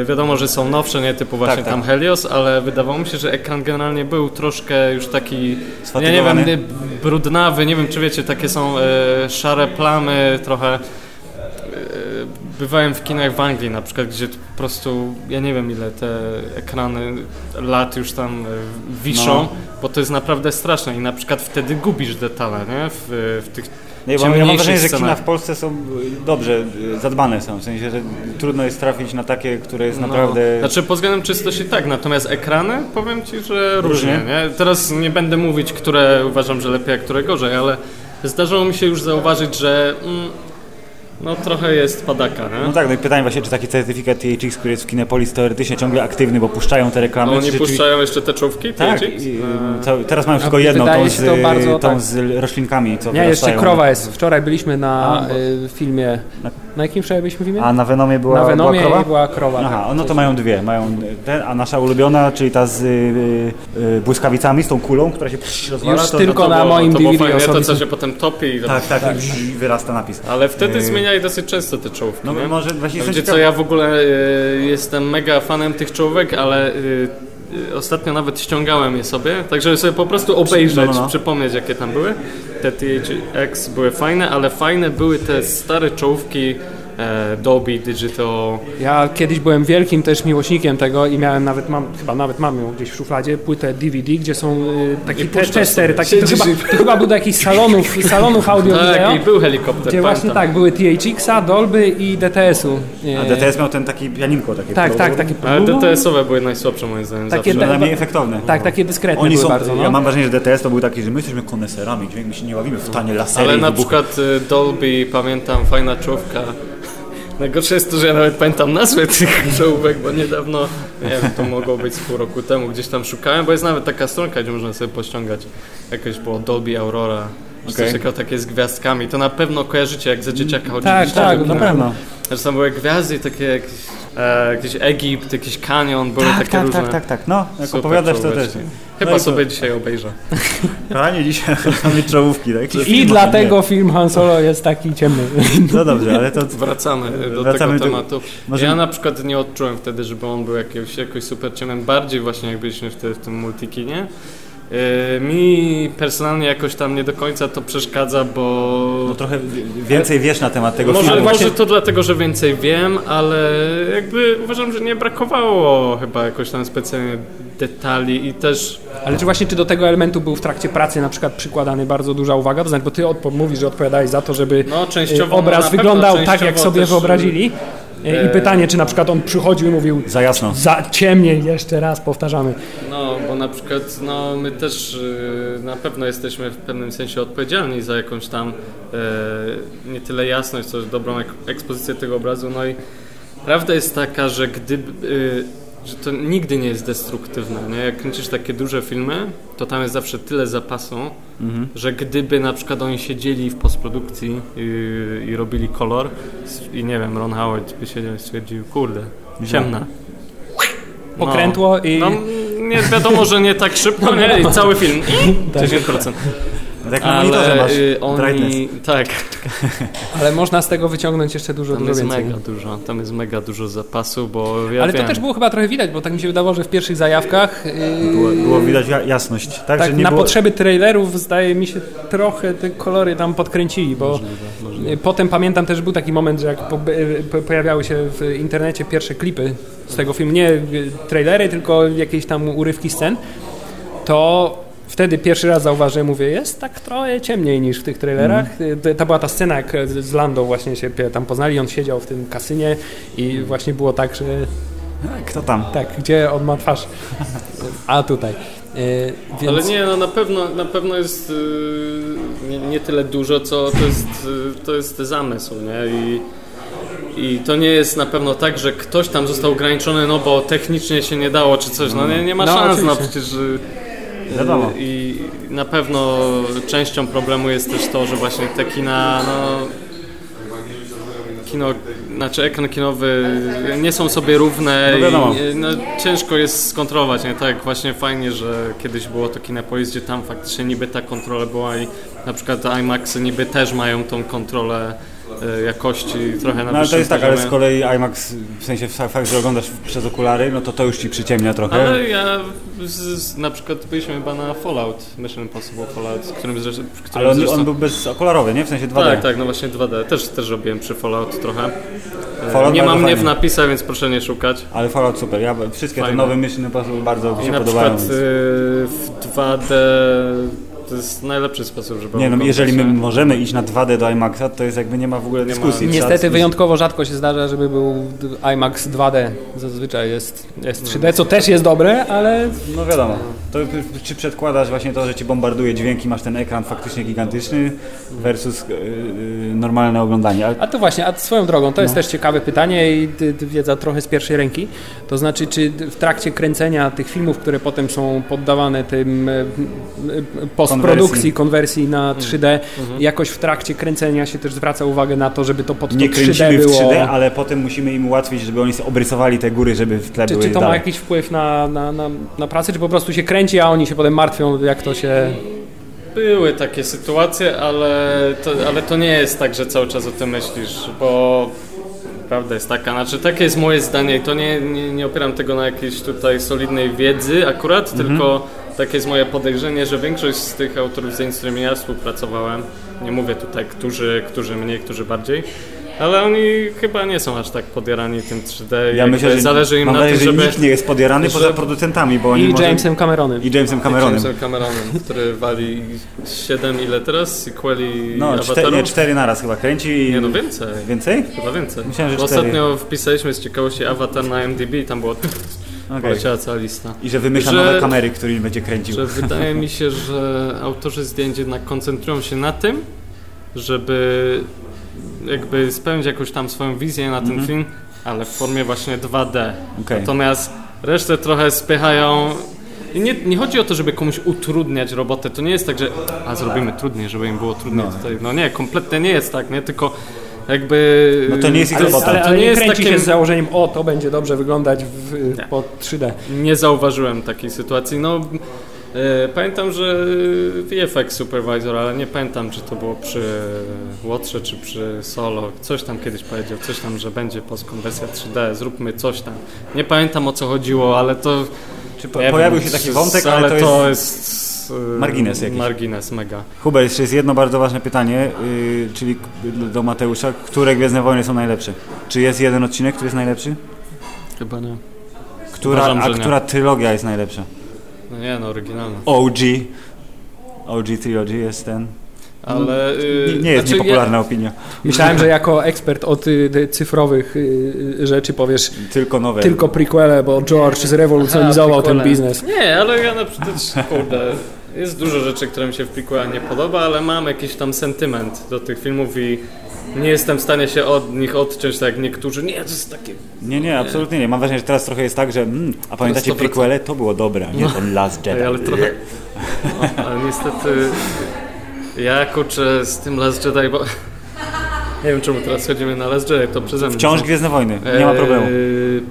e, wiadomo, że są nowsze, nie typu właśnie Tak, tak. tam Helios, ale wydawało mi się, że ekran generalnie był troszkę już taki, ja nie wiem, brudnawy, nie wiem czy wiecie, takie są e, szare plamy trochę. E, bywałem w kinach w Anglii na przykład, gdzie po prostu, ja nie wiem ile te ekrany lat już tam e, wiszą, No. bo to jest naprawdę straszne i na przykład wtedy gubisz detale, nie? W, w tych Nie, bo ja mam wrażenie, że kina w Polsce są y, dobrze y, zadbane są, w sensie, że trudno jest trafić na takie, które jest naprawdę... No, znaczy pod względem czystości tak, natomiast ekrany powiem Ci, że różnie. Różnie. Nie? Teraz nie będę mówić, które uważam, że lepiej, a które gorzej, ale zdarzyło mi się już zauważyć, że mm, no trochę jest padaka, nie? No tak, no i pytanie właśnie, czy taki certyfikat THX, który jest w Kinepolis teoretycznie ciągle aktywny, bo puszczają te reklamy. No, oni czy rzeczywiście- puszczają jeszcze te czołówki? Tak, i, Eee, cały- teraz mają tylko A jedną, tą, z, to bardzo, tą tak. z roślinkami, co Nie, jeszcze krowa jest. Wczoraj byliśmy na A, bo- y, filmie. Na- Na jakim wczoraj byliśmy filmie? A na Venomie była, na Venomie była krowa? była krowa. Aha, tak. no to mają dwie. Mają ten, a nasza ulubiona, czyli ta z y, y, y, błyskawicami, z tą kulą, która się psz, rozwala. Już to, tylko to na było- moim to było DVD fajne, to co się potem topi i Tak, tak, i wyrasta napis. Ale wtedy Yy. zmieniali dosyć często te czołówki, No nie? może właśnie Wiecie co, ja w ogóle y, jestem mega fanem tych czołówek, ale y, y, ostatnio nawet ściągałem je sobie, tak żeby sobie po prostu obejrzeć, No, no, no. przypomnieć jakie tam były. Te THX były fajne, ale fajne były te stare czołówki e, Dolby Digital. Ja kiedyś byłem wielkim też miłośnikiem tego i miałem nawet, mam, chyba nawet mam ją gdzieś w szufladzie, płytę DVD, gdzie są y, takie I te testery, takie, to, chyba, to chyba był do jakichś salonów, salonów audio Tak, i był helikopter, gdzie właśnie tak, były THX-a, Dolby i DTS-u. A DTS miał ten taki pianinko takie. Tak, tak, takie Ale DTS-owe były najsłabsze moim zdaniem Takie zawsze. Najmniej efektowne. Tak, takie dyskretne Oni były są, bardzo. No. ja mam wrażenie, że DTS to był taki, że my jesteśmy koneserami, dźwięk, my się nie ławimy w tanie lasery Ale na przykład y, Dolby, pamiętam, fajna czołówka. Najgorsze jest to, że ja nawet pamiętam nazwę tych czołówek, bo niedawno, nie wiem, to mogło być z pół roku temu, gdzieś tam szukałem, bo jest nawet taka stronka, gdzie można sobie pościągać. Jakoś było Dolby Aurora, czy coś Okej. takiego takie z gwiazdkami. To na pewno kojarzycie, jak za dzieciaka chodziliście. Tak, tak, Na pewno. Że tam były gwiazdy takie jakieś, e, jakiś Egipt, jakiś kanion, były Tak, takie tak, różne. tak, tak, tak. No, jak super opowiadasz to też. Chyba No i to- sobie dzisiaj obejrzę. Kochani, dzisiaj mamy czołówki, tak? I film dlatego film Han Solo jest taki ciemny. No dobrze, ale to... Wracamy do Wracamy tego do- tematu. może- Ja na przykład nie odczułem wtedy, żeby on był jakiegoś, jakoś super ciemnym. Bardziej właśnie jak byliśmy wtedy w tym multikinie. Yy, mi personalnie jakoś tam nie do końca to przeszkadza, bo... No trochę więcej wiesz na temat tego może, filmu. może to dlatego, że więcej wiem, ale jakby uważam, że nie brakowało chyba jakoś tam specjalnie detali i też Ale czy właśnie czy do tego elementu był w trakcie pracy na przykład przykładany bardzo duża uwaga? To znaczy, bo ty odpo- mówisz, że odpowiadałeś za to, żeby No, częściowo, e, no, obraz pewno, wyglądał tak, jak sobie też, wyobrazili. E, I e, pytanie, czy na przykład on przychodził i mówił Za jasno. za ciemniej, jeszcze raz powtarzamy. No, bo na przykład no, my też y, na pewno jesteśmy w pewnym sensie odpowiedzialni za jakąś tam e, nie tyle jasność, co dobrą ek ekspozycję tego obrazu. No i prawda jest taka, że gdyby, y, że to nigdy nie jest destruktywne. Nie? Jak kręcisz takie duże filmy, to tam jest zawsze tyle zapasu, że gdyby na przykład oni siedzieli w postprodukcji y, i robili kolor i nie wiem, Ron Howard by siedział i stwierdził, kurde, ciemna. Pokrętło i... No, nie wiadomo, że nie tak szybko, nie? I cały film. Tak. 10%. Tak na monitorze Ale masz y, brightness. oni. Tak, Ale można z tego wyciągnąć jeszcze dużo, tam dużo jest więcej. mega dużo. Tam jest mega dużo zapasu, bo ja Ale wiem, to też było chyba trochę widać, bo tak mi się wydawało, że w pierwszych zajawkach yy, Było, było widać ja- jasność. Tak, tak że nie na było... potrzeby trailerów zdaje mi się trochę te kolory tam podkręcili, bo yy, potem pamiętam też był taki moment, że jak po, yy, po, pojawiały się w internecie pierwsze klipy z tego filmu, nie trailery, tylko jakieś tam urywki scen, to wtedy pierwszy raz zauważyłem, mówię, jest tak trochę ciemniej niż w tych trailerach. Yy, Ta była ta scena, jak z z Lando właśnie się tam poznali, on siedział w tym kasynie i właśnie było tak, że Kto tam? tak, gdzie on ma twarz? A tutaj. Yy, więc... Ale nie, no na pewno, na pewno jest y, nie, nie tyle dużo, co to jest, y, to jest zamysł, nie? I, I to nie jest na pewno tak, że ktoś tam został ograniczony, no bo technicznie się nie dało, czy coś. No nie, nie ma No, szans, no oczywiście. przecież. Wiadomo. I na pewno częścią problemu jest też to, że właśnie te kina, no, kino, znaczy ekran kinowy nie są sobie równe No wiadomo. i no, ciężko jest skontrolować, nie? Tak, właśnie fajnie, że kiedyś było to Kinepolis, gdzie tam faktycznie niby ta kontrola była i na przykład IMAXy niby też mają tą kontrolę jakości trochę na No ale to jest tak, ale poziomie. z kolei IMAX, w sensie fa- fakt, że oglądasz przez okulary, no to to już ci przyciemnia trochę. Ale ja z, na przykład byliśmy chyba na Fallout, Mission Impossible Fallout, którym, zresztą, którym Ale on, zresztą... on był bezokularowy, nie? W sensie 2D. Tak, tak, no właśnie 2D. Też, też robiłem przy Fallout trochę. E, Fallout nie mam mnie w napisach, więc proszę nie szukać. Ale Fallout super. Ja wszystkie te Fajne. nowe Mission Impossible bardzo mi I się na podobają. przykład Więc... y, w 2D to jest najlepszy sposób, żeby Nie no, jeżeli my możemy iść na 2D do IMAXa, to jest jakby nie ma w ogóle Nie ma. dyskusji. Niestety wyjątkowo rzadko się zdarza, żeby był IMAX 2D. Zazwyczaj jest, jest 3D, co też jest dobre, ale No wiadomo. To czy przedkładasz właśnie to, że ci bombarduje dźwięk i masz ten ekran faktycznie gigantyczny versus yy, normalne oglądanie. Ale A to właśnie, a swoją drogą, to jest też ciekawe pytanie i wiedza trochę z pierwszej ręki. To znaczy, czy w trakcie kręcenia tych filmów, które potem są poddawane tym e, e, postprodukcji, konwersji na 3D, jakoś w trakcie kręcenia się też zwraca uwagę na to, żeby to pod to nie 3D kręcimy w było... 3D, ale potem musimy im ułatwić, żeby oni sobie obrysowali te góry, żeby w tle Czy, były czy to ma dalej. jakiś wpływ na, na, na, na pracę, czy po prostu się kręci, a oni się potem martwią, jak to się... Były takie sytuacje, ale to, ale to nie jest tak, że cały czas o tym myślisz, bo prawda jest taka, znaczy takie jest moje zdanie i to nie, nie, nie opieram tego na jakiejś tutaj solidnej wiedzy akurat, Mhm. tylko takie jest moje podejrzenie, że większość z tych autorów, z którymi ja współpracowałem, nie mówię tutaj, którzy, którzy mniej, którzy bardziej, ale oni chyba nie są aż tak podjarani tym 3D. Ja myślę, że zależy im mam na nadzieję, tym, że żeby... nikt nie jest podjarany poza producentami, bo oni I może... Jamesem Cameronem. I Jamesem Cameronem. Jamesem Cameronem, który wali 7 ile teraz? Sequeli No, cztery, Avatarów? nie, cztery naraz chyba kręci i... Nie no więcej. Więcej? Chyba więcej. Myślałem, że Bo cztery. Ostatnio wpisaliśmy z ciekawości Avatar na MDB i tam było Okej. poleciała cała lista. I że wymyśla Że- nowe kamery, którymi będzie kręcił. Że wydaje mi się, że autorzy zdjęć jednak koncentrują się na tym, żeby jakby spełnić jakąś tam swoją wizję na ten Mhm. film, ale w formie właśnie 2D. Okej. Natomiast resztę trochę spychają. I nie, nie chodzi o to, żeby komuś utrudniać robotę. To nie jest tak, że a zrobimy trudniej, żeby im było trudniej No. tutaj. No nie, kompletnie nie jest tak, nie? Tylko jakby. No to nie jest ich Ale, robota. ale, To ale nie nie jest kręci takim- się z założeniem, o, to będzie dobrze wyglądać w, pod 3D. Nie zauważyłem takiej sytuacji. No, e, pamiętam, że VFX Supervisor, ale nie pamiętam, czy to było przy Łotrze, czy przy Solo. Coś tam kiedyś powiedział, coś tam, że będzie postkonwersja 3D, zróbmy coś tam. Nie pamiętam o co chodziło, ale to... Czy po, pojawił wiem, się taki wątek, ale to jest... jest e, margines jakiś. Margines, mega. Hubert, jeszcze jest jedno bardzo ważne pytanie, yy, czyli do Mateusza. Które Gwiezdne Wojny są najlepsze? Czy jest jeden odcinek, który jest najlepszy? Chyba nie. Która, Uważam, a nie. która trylogia jest najlepsza? No nie, no oryginalne. OG. OG Trilogy jest ten. Ale... y, Nie, nie jest znaczy, niepopularna opinia. Myślałem, że jako ekspert od y, y, cyfrowych y, y, rzeczy powiesz Tylko nowe. tylko prequele, bo George zrewolucjonizował A, ten biznes. Nie, ale ja na przykład, kurde, jest dużo rzeczy, które mi się w prequela nie podoba, ale mam jakiś tam sentyment do tych filmów i nie jestem w stanie się od nich odciąć, tak jak niektórzy. Nie, to jest takie... Nie, nie, absolutnie nie. Mam wrażenie, że teraz trochę jest tak, że mm, a pamiętacie 100%. prequele? To było dobre, a nie ten Last Jedi. Ej, ale trochę... No, ale niestety... Ja kurczę z tym Last Jedi, bo... Nie wiem czemu teraz chodzimy na Last Jedi, to przeze mnie. Wciąż Gwiezdne Wojny, nie ma Eee, problemu.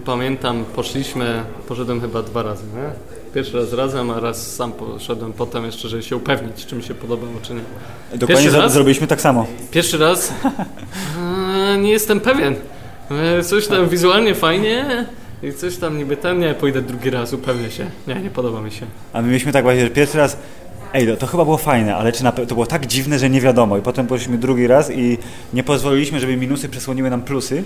Pamiętam, poszliśmy, poszedłem chyba dwa razy, nie? Pierwszy raz razem, a raz sam poszedłem potem jeszcze, żeby się upewnić, czy mi się podobało, czy nie. Dokładnie pierwszy raz? zrobiliśmy tak samo. Pierwszy raz eee, nie jestem pewien. Eee, coś tam wizualnie fajnie i coś tam niby ten, nie, pójdę drugi raz, upewnię się. Nie, nie podoba mi się. A my mieliśmy tak właśnie, że pierwszy raz Ej, to, to chyba było fajne, ale czy na, to było tak dziwne, że nie wiadomo. I potem poszliśmy drugi raz i nie pozwoliliśmy, żeby minusy przesłoniły nam plusy.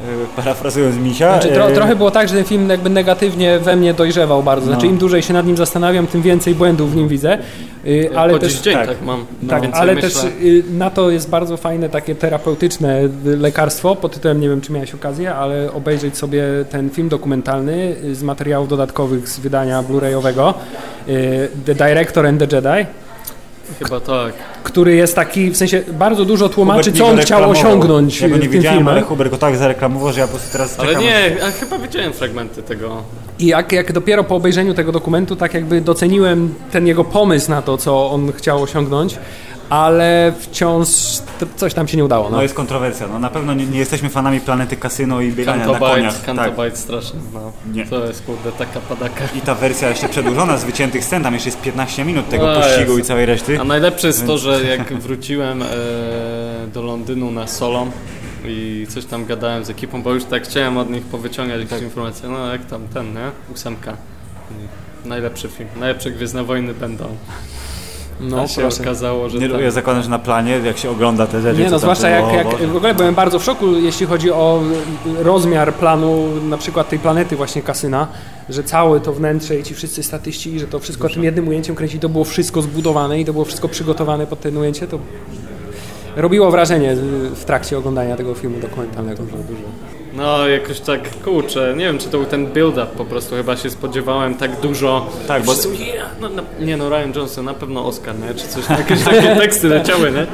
E, parafrazując Misia. Znaczy, tro, e, trochę było tak, że ten film jakby negatywnie we mnie dojrzewał bardzo. Znaczy No. im dłużej się nad nim zastanawiam, tym więcej błędów w nim widzę. Y, Ale ale po też, dzień tak. tak, mam. tak, Więcej ale myślę. też y, na to jest bardzo fajne takie terapeutyczne y, lekarstwo pod tytułem, nie wiem czy miałeś okazję, ale obejrzeć sobie ten film dokumentalny z materiałów dodatkowych z wydania Blu-rayowego The Director and the Jedi, Chyba tak. który jest taki, w sensie bardzo dużo tłumaczy, co on chciał osiągnąć Ja go nie tym widziałem, filmem. ale Hubert go tak zareklamował, że ja po prostu teraz Ale czekam. nie, a chyba widziałem fragmenty tego. I jak, jak dopiero po obejrzeniu tego dokumentu, tak jakby doceniłem ten jego pomysł na to, co on chciał osiągnąć, ale wciąż coś tam się nie udało. No No. jest kontrowersja. No na pewno nie, nie jesteśmy fanami planety kasyno i biegania na Cantobite, koniach. Tak. Cantobite strasznie, no. Nie. To jest kurde taka padaka. I ta wersja jeszcze przedłużona z wyciętych scen, tam jeszcze jest 15 minut tego No, pościgu jest. i całej reszty. A najlepsze jest to, że jak wróciłem e, do Londynu na solo i coś tam gadałem z ekipą, bo już tak chciałem od nich powyciągać jakieś informacje, no jak tam ten, nie? Ósemka. Najlepszy film, najlepsze Gwiezdne Wojny będą. No, A się proszę. okazało, że Nie, tam... ja zakładam, że na planie, jak się ogląda te rzeczy, Nie, no zwłaszcza jak, jak w ogóle byłem bardzo w szoku, jeśli chodzi o rozmiar planu na przykład tej planety właśnie kasyna, że całe to wnętrze i ci wszyscy statyści, że to wszystko tym jednym ujęciem kręci, to było wszystko zbudowane i to było wszystko przygotowane pod ten ujęcie, to robiło wrażenie w trakcie oglądania tego filmu dokumentalnego. No jakoś tak, kurczę, nie wiem czy to był ten build-up po prostu, chyba się spodziewałem tak dużo. Tak, bo- Wszyscy, yeah, no, no, nie no, Ryan Johnson na pewno Oscar, nie? Czy coś, jakieś takie teksty leciały, nie?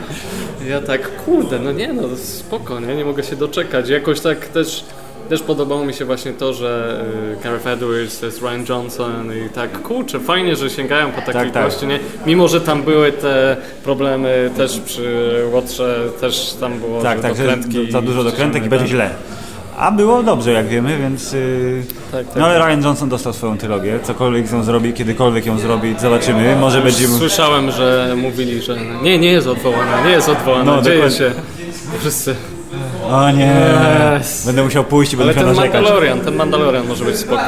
Ja tak, kurde, no nie no, spoko, nie? Nie mogę się doczekać. Jakoś tak też... Też podobało mi się właśnie to, że y, Gareth Edwards to jest Ryan Johnson i tak, kurczę, fajnie, że sięgają po takich Tak, tak. gości, nie? Mimo, że tam były te problemy też przy Łotrze, też tam było, Tak, tak, dokrętki za dużo dokrętek i tak. będzie źle. A było dobrze, jak wiemy, więc... Yy... Tak, tak. No ale Ryan Johnson dostał swoją trylogię, cokolwiek ją zrobi, kiedykolwiek ją zrobi, zobaczymy, może będzie... Słyszałem, że mówili, że nie, nie jest odwołana, nie jest odwołana, No, dzieje dokładnie. się. Wszyscy. O nie, Yes. będę musiał pójść i będę Ale ten musiał narzekać. Mandalorian, ten Mandalorian może być spoko.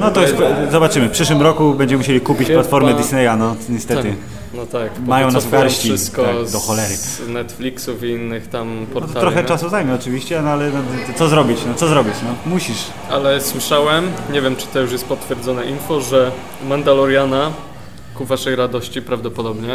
No to jest, zobaczymy, w przyszłym roku będziemy musieli kupić Chyba- platformę Disneya, no niestety. No tak. Mają nas w garści, wszystko tak, do cholery. z Netflixów i innych tam No portali. to trochę nie? czasu zajmie oczywiście, no ale no, co zrobić, no co zrobić, no musisz. Ale słyszałem, nie wiem czy to już jest potwierdzone info, że Mandaloriana ku waszej radości prawdopodobnie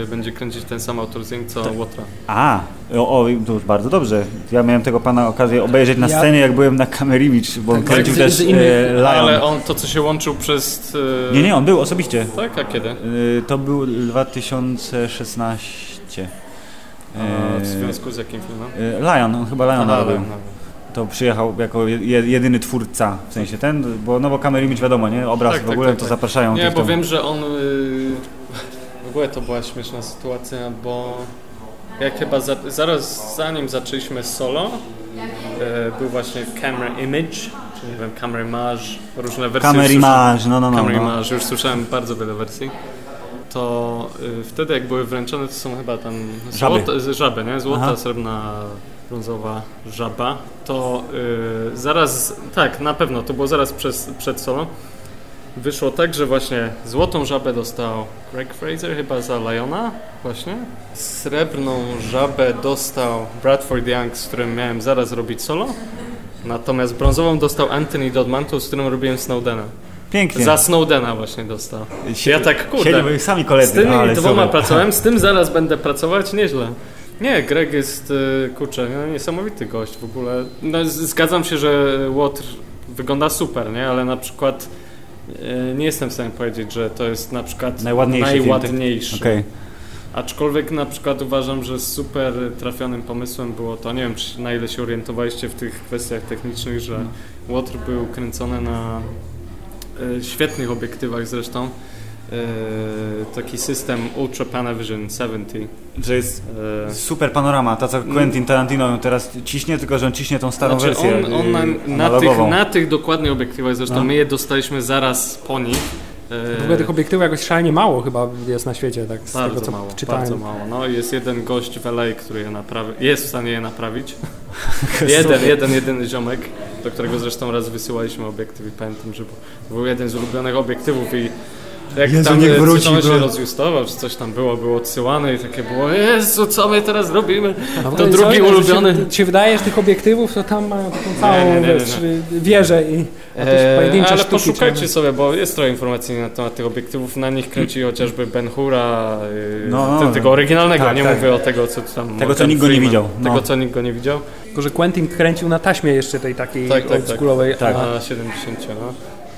yy, będzie kręcić ten sam autor zdjęć co Łotra. A, o, o, to już bardzo dobrze. Ja miałem tego pana okazję obejrzeć na Ja- scenie, jak byłem na Kamerimicz, bo on Tak, kręcił z- też z innych- e, Lion. Ale on to co się łączył przez... Yy... Nie, nie, on był osobiście. Tak, a kiedy? E, To był 2016. A w E, związku z jakim filmem? e, Lion, on chyba Lion robił. To przyjechał jako je- jedyny twórca, w sensie ten, bo no bo Kamerimicz wiadomo, nie? Obraz Tak, w tak, ogóle tak, to tak. zapraszają Nie, bo wiem, że on. Yy, w ogóle to była śmieszna sytuacja, bo jak chyba za, zaraz zanim zaczęliśmy solo, yy, był właśnie camera image, czy nie wiem, camera image, różne wersje. Camera Image, no, no, no. Camera no. image, już słyszałem bardzo wiele wersji. To yy, wtedy jak były wręczone, to są chyba tam Żaby. złote, żaby nie? Złota, Aha. srebrna, brązowa żaba. To yy, zaraz, tak, na pewno, to było zaraz przez, przed solo. Wyszło tak, że właśnie złotą żabę dostał Greg Fraser chyba za Liona właśnie. Srebrną żabę dostał Bradford Young, z którym miałem zaraz robić solo. Natomiast brązową dostał Anthony Dodmanto, z którym robiłem Snowdena. Pięknie. Za Snowdena właśnie dostał. Ja tak, kurde, sami koledzy. z tymi ale dwoma super. pracowałem, z tym zaraz będę pracować, nieźle. Nie, Greg jest, y, kurczę, no, niesamowity gość w ogóle. No, zgadzam się, że Łotr wygląda super, nie? Ale na przykład y, nie jestem w stanie powiedzieć, że to jest na przykład Najładniejszy film, tak? najładniejszy. Okej. Aczkolwiek na przykład uważam, że super trafionym pomysłem było to, nie wiem czy na ile się orientowaliście w tych kwestiach technicznych, że Łotr był kręcony na e, świetnych obiektywach zresztą. E, taki system Ultra Panavision 70. Że jest E, super panorama, ta co Quentin Tarantino ją teraz ciśnie, tylko że on ciśnie tą starą znaczy wersję on, on na, yy, na, tych, analogową. na tych dokładnie obiektywach, zresztą No. my je dostaliśmy zaraz po nich. W ogóle tych obiektywów jakoś szalenie mało chyba jest na świecie, tak z Bardzo tego co mało, czytałem. bardzo mało. No jest jeden gość w LA, który je naprawi, jest w stanie je naprawić. jeden, jeden, jedyny ziomek, do którego zresztą raz wysyłaliśmy obiektyw i pamiętam, że był- był jeden z ulubionych obiektywów i jak Jezu, tam niech e, wróci, się rozjustował, czy coś tam było, było odsyłane i takie było, Jezu, co my teraz robimy? A w To drugi co, ulubiony. Się, się wydaje, że tych obiektywów to tam mają taką całą nie, nie, nie, wiesz, wieżę i Eee, ale sztuki poszukajcie trzeba- sobie, bo jest trochę informacji na temat tych obiektywów. Na nich kręci chociażby Ben Hura, yy, No, no, te- no. tego oryginalnego, Tak, nie tak. mówię o tego, co tam... Tego, co nikt go nie widział, no. Tego, co nikt go nie widział. Tylko, że Quentin kręcił na taśmie jeszcze tej takiej Tak, tak, tak. Tak. a- Na 70, no.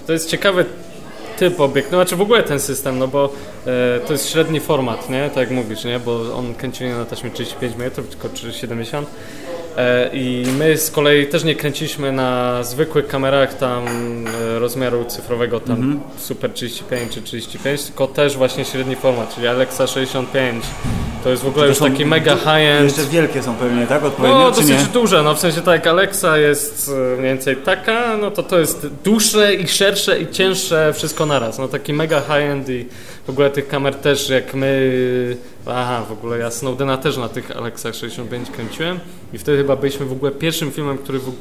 To jest ciekawy typ obiektu, znaczy w ogóle ten system, no bo e, to jest średni format, nie? Tak jak mówisz, nie? Bo on kręci nie na taśmie 35 metrów, tylko 70. E, I my z kolei też nie kręciliśmy na zwykłych kamerach tam e, rozmiaru cyfrowego, tam Mhm. Super 35 czy 35, tylko też właśnie średni format, czyli Alexa 65. To jest w ogóle już są taki mega high-end. Jeszcze wielkie są pewnie, tak? Odpowiednio, No, dosyć nie? duże, no w sensie tak Alexa jest e, mniej więcej taka, no to to jest dłuższe i szersze i cięższe wszystko naraz. No taki mega high-end i w ogóle tych kamer też jak my, aha w ogóle ja Snowdena też na tych Alexa 65 kręciłem i wtedy chyba byliśmy w ogóle pierwszym filmem, który w,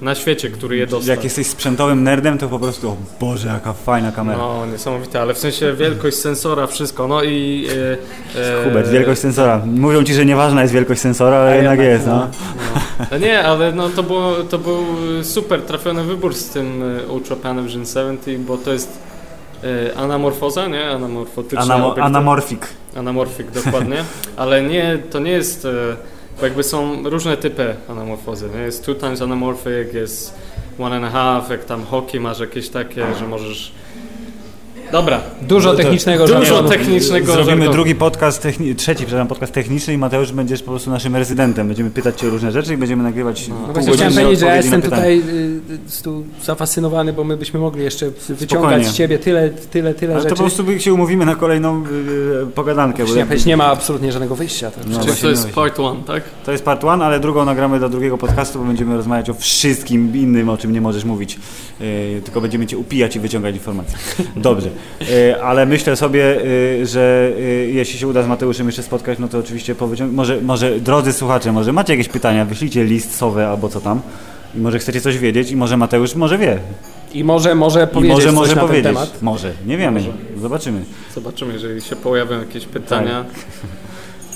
na świecie, który je dostał. Jak jesteś sprzętowym nerdem, to po prostu, o Boże, jaka fajna kamera. No, niesamowite, ale w sensie wielkość sensora, wszystko, no i... E, e, Hubert, wielkość sensora. Mówią ci, że nieważna jest wielkość sensora, ale jednak jednak, jest, no. No. No nie, ale no to, było, to był super trafiony wybór z tym Ultra Panavision 70, bo to jest e, anamorfoza, nie? Anamorfotyczna Anamo- anamorfik. Anamorfik, dokładnie. Ale nie, to nie jest... e, jakby są różne typy anamorfozy. Nie? Jest two times anamorphic, jest one and a half, jak tam hockey masz jakieś takie, że możesz... Dobra, Dużo To- technicznego dużo żargonu. technicznego Zrobimy żargonu. drugi podcast, techni- trzeci, przepraszam, podcast techniczny i Mateusz będziesz po prostu naszym rezydentem. Będziemy pytać cię o różne rzeczy i będziemy nagrywać No pół właśnie chciałem powiedzieć, że ja jestem tutaj y, tu zafascynowany, bo my byśmy mogli jeszcze wyciągać Spokojnie. z ciebie tyle, tyle, tyle Ale to rzeczy. po prostu się umówimy na kolejną yy, pogadankę. Bo Właśnie, powiedzieć, nie ma absolutnie żadnego wyjścia. To No Czyli właśnie, to jest no part one, tak? To jest part one, ale drugą nagramy do drugiego podcastu, bo będziemy rozmawiać o wszystkim innym, o czym nie możesz mówić. Yy, tylko będziemy cię upijać i wyciągać informacje. Dobrze. Yy, ale myślę sobie, yy, że yy, jeśli się uda z Mateuszem jeszcze spotkać, no to oczywiście powyciąg... może, może drodzy słuchacze, może macie jakieś pytania, wyślijcie list sowe albo co tam. I może chcecie coś wiedzieć i może Mateusz może wie. I może, może I powiedzieć może coś może na powiedzieć. ten temat. Może. Nie wiemy. Może. Zobaczymy. Zobaczymy, jeżeli się pojawią jakieś pytania.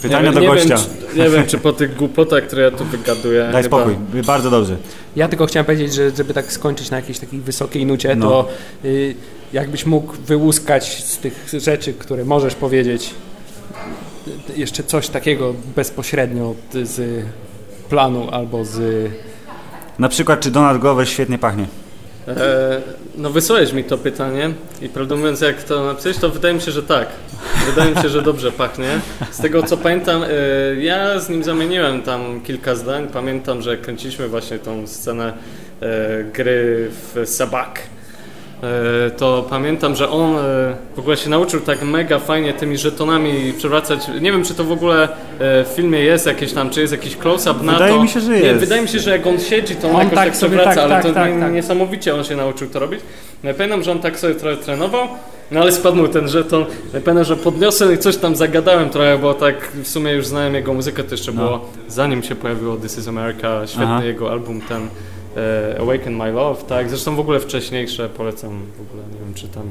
Pytania nie, do nie gościa. Wiem, czy, nie wiem, czy po tych głupotach, które ja tu wygaduję. Daj chyba- spokój. Bardzo dobrze. Ja tylko chciałem powiedzieć, że żeby tak skończyć na jakiejś takiej wysokiej nucie, No. to y, jakbyś mógł wyłuskać z tych rzeczy, które możesz powiedzieć, jeszcze coś takiego bezpośrednio z planu albo z... Na przykład, czy Donald Glover świetnie pachnie? E, no wysłałeś mi to pytanie i prawdę mówiąc, jak to napisałeś, to wydaje mi się, że tak. Wydaje mi się, że dobrze pachnie. Z tego co pamiętam, e, ja z nim zamieniłem tam kilka zdań. Pamiętam, że kręciliśmy właśnie tą scenę e, gry w Sabak. E, to pamiętam, że on e, w ogóle się nauczył tak mega fajnie tymi żetonami przewracać. Nie wiem, czy to w ogóle e, w filmie jest jakieś tam, czy jest jakiś close-up na Wydaje to. mi się, że Nie, jest. wydaje mi się, że jak on siedzi, to on, On jakoś tak tak, sobie- przewraca, tak, ale tak, to tak, nie, tak. niesamowicie on się nauczył to robić. No ja pamiętam, że on tak sobie trochę trenował, no ale spadł mu ten żeton. Ja pamiętam, że podniosłem i coś tam zagadałem trochę, bo tak w sumie już znałem jego muzykę, to jeszcze No. było zanim się pojawiło This is America, świetny Aha. jego album ten Awaken My Love, tak, zresztą w ogóle wcześniejsze polecam w ogóle, nie wiem czy tam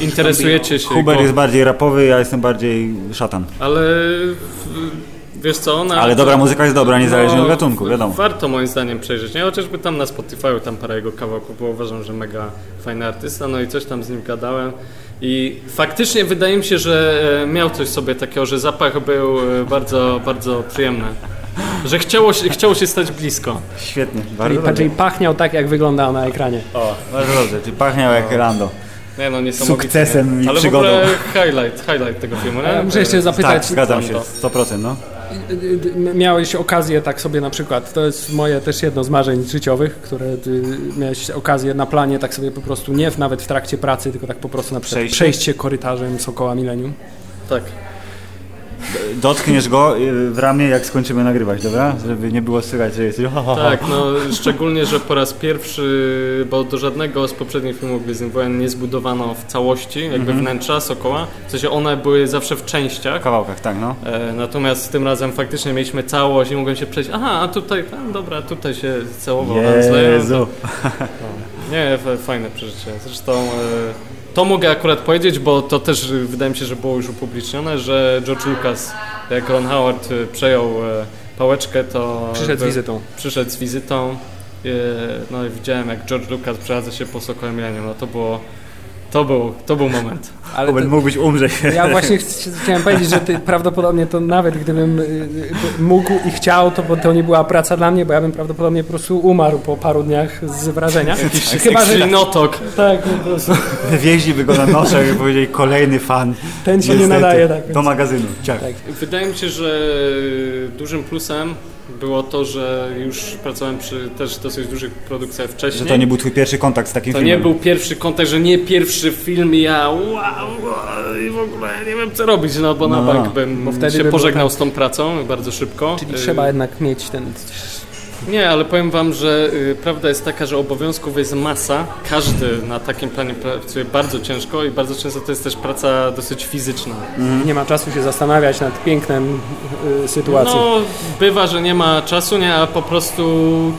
interesujecie się Hubert go, jest bardziej rapowy, ja jestem bardziej szatan. ale w, wiesz co, ona... Ale dobra muzyka jest dobra, niezależnie No, od gatunku, wiadomo. Warto moim zdaniem przejrzeć. Nie, chociażby tam na Spotify'u tam parę jego kawałków, bo uważam, że mega fajny artysta, no i coś tam z nim gadałem. I faktycznie wydaje mi się, że e, miał coś sobie takiego, że zapach był e, bardzo, bardzo przyjemny. Że chciało się, chciało się stać blisko. Świetnie, Czyli, bardzo dobrze. czyli pachniał tak, jak wyglądał na ekranie. O, Bardzo dobrze, czyli pachniał jak Lando. nie no, niesamowicie. Sukcesem nie? i Ale przygodą. ogóle highlight, highlight tego filmu, nie? Muszę jeszcze zapytać, Tak, zgadzam się, to. 100%, no. Miałeś okazję tak sobie na przykład, to jest moje też jedno z marzeń życiowych, które ty miałeś okazję na planie tak sobie po prostu, nie w, nawet w trakcie pracy, tylko tak po prostu na przykład Przejście? przejść się korytarzem Sokoła Millennium. Tak. Dotkniesz go y, w ramię, jak skończymy nagrywać, dobra? Żeby nie było słychać, że jesteś. Tak, no szczególnie, że po raz pierwszy, bo do żadnego z poprzednich filmów Gwiezdnych Wojen nie zbudowano w całości jakby Mhm. wnętrza Sokoła. W sensie one były zawsze w W częściach. kawałkach, tak, no. E, natomiast tym razem faktycznie mieliśmy całość i mogłem się przejść. Aha, a tutaj, a, dobra, tutaj się całował. Jezu. Nie, f- fajne przeżycie. Zresztą e, to mogę akurat powiedzieć, bo to też e, wydaje mi się, że było już upublicznione, że George Lucas, jak Ron Howard e, przejął e, pałeczkę, to Przyszedł z wizytą. przyszedł z wizytą. e, No i widziałem, jak George Lucas przechadza się po Sokołem Millennium. No to było, to był, to był moment. Ale Hubert to, mógłbyś umrzeć. ja właśnie ch- chciałem powiedzieć, że ty prawdopodobnie to nawet gdybym y, y, mógł i chciał, to, bo to nie była praca dla mnie, bo ja bym prawdopodobnie po prostu umarł po paru dniach z wrażenia. Chyba, że Notok. tak, po prostu. Wywieźli go na noszach, jak powiedzieli, kolejny fan. Ten się nie nadaje tak. Do magazynu, ciach. Tak. Wydaje mi się, że dużym plusem było to, że już pracowałem przy też dosyć dużych produkcjach wcześniej. Że to nie był twój pierwszy kontakt z takim To filmem. nie był pierwszy kontakt, że nie pierwszy film i ja wow, wow, i w ogóle nie wiem co robić, no bo na No. bank bym Bo wtedy się by pożegnał tak. z tą pracą bardzo szybko. Czyli Y, trzeba jednak mieć ten... Nie, ale powiem wam, że y, prawda jest taka, że obowiązków jest masa. Każdy na takim planie pracuje bardzo ciężko i bardzo często to jest też praca dosyć fizyczna. Nie ma czasu się zastanawiać nad pięknem y, sytuacji. No, bywa, że nie ma czasu, nie, a po prostu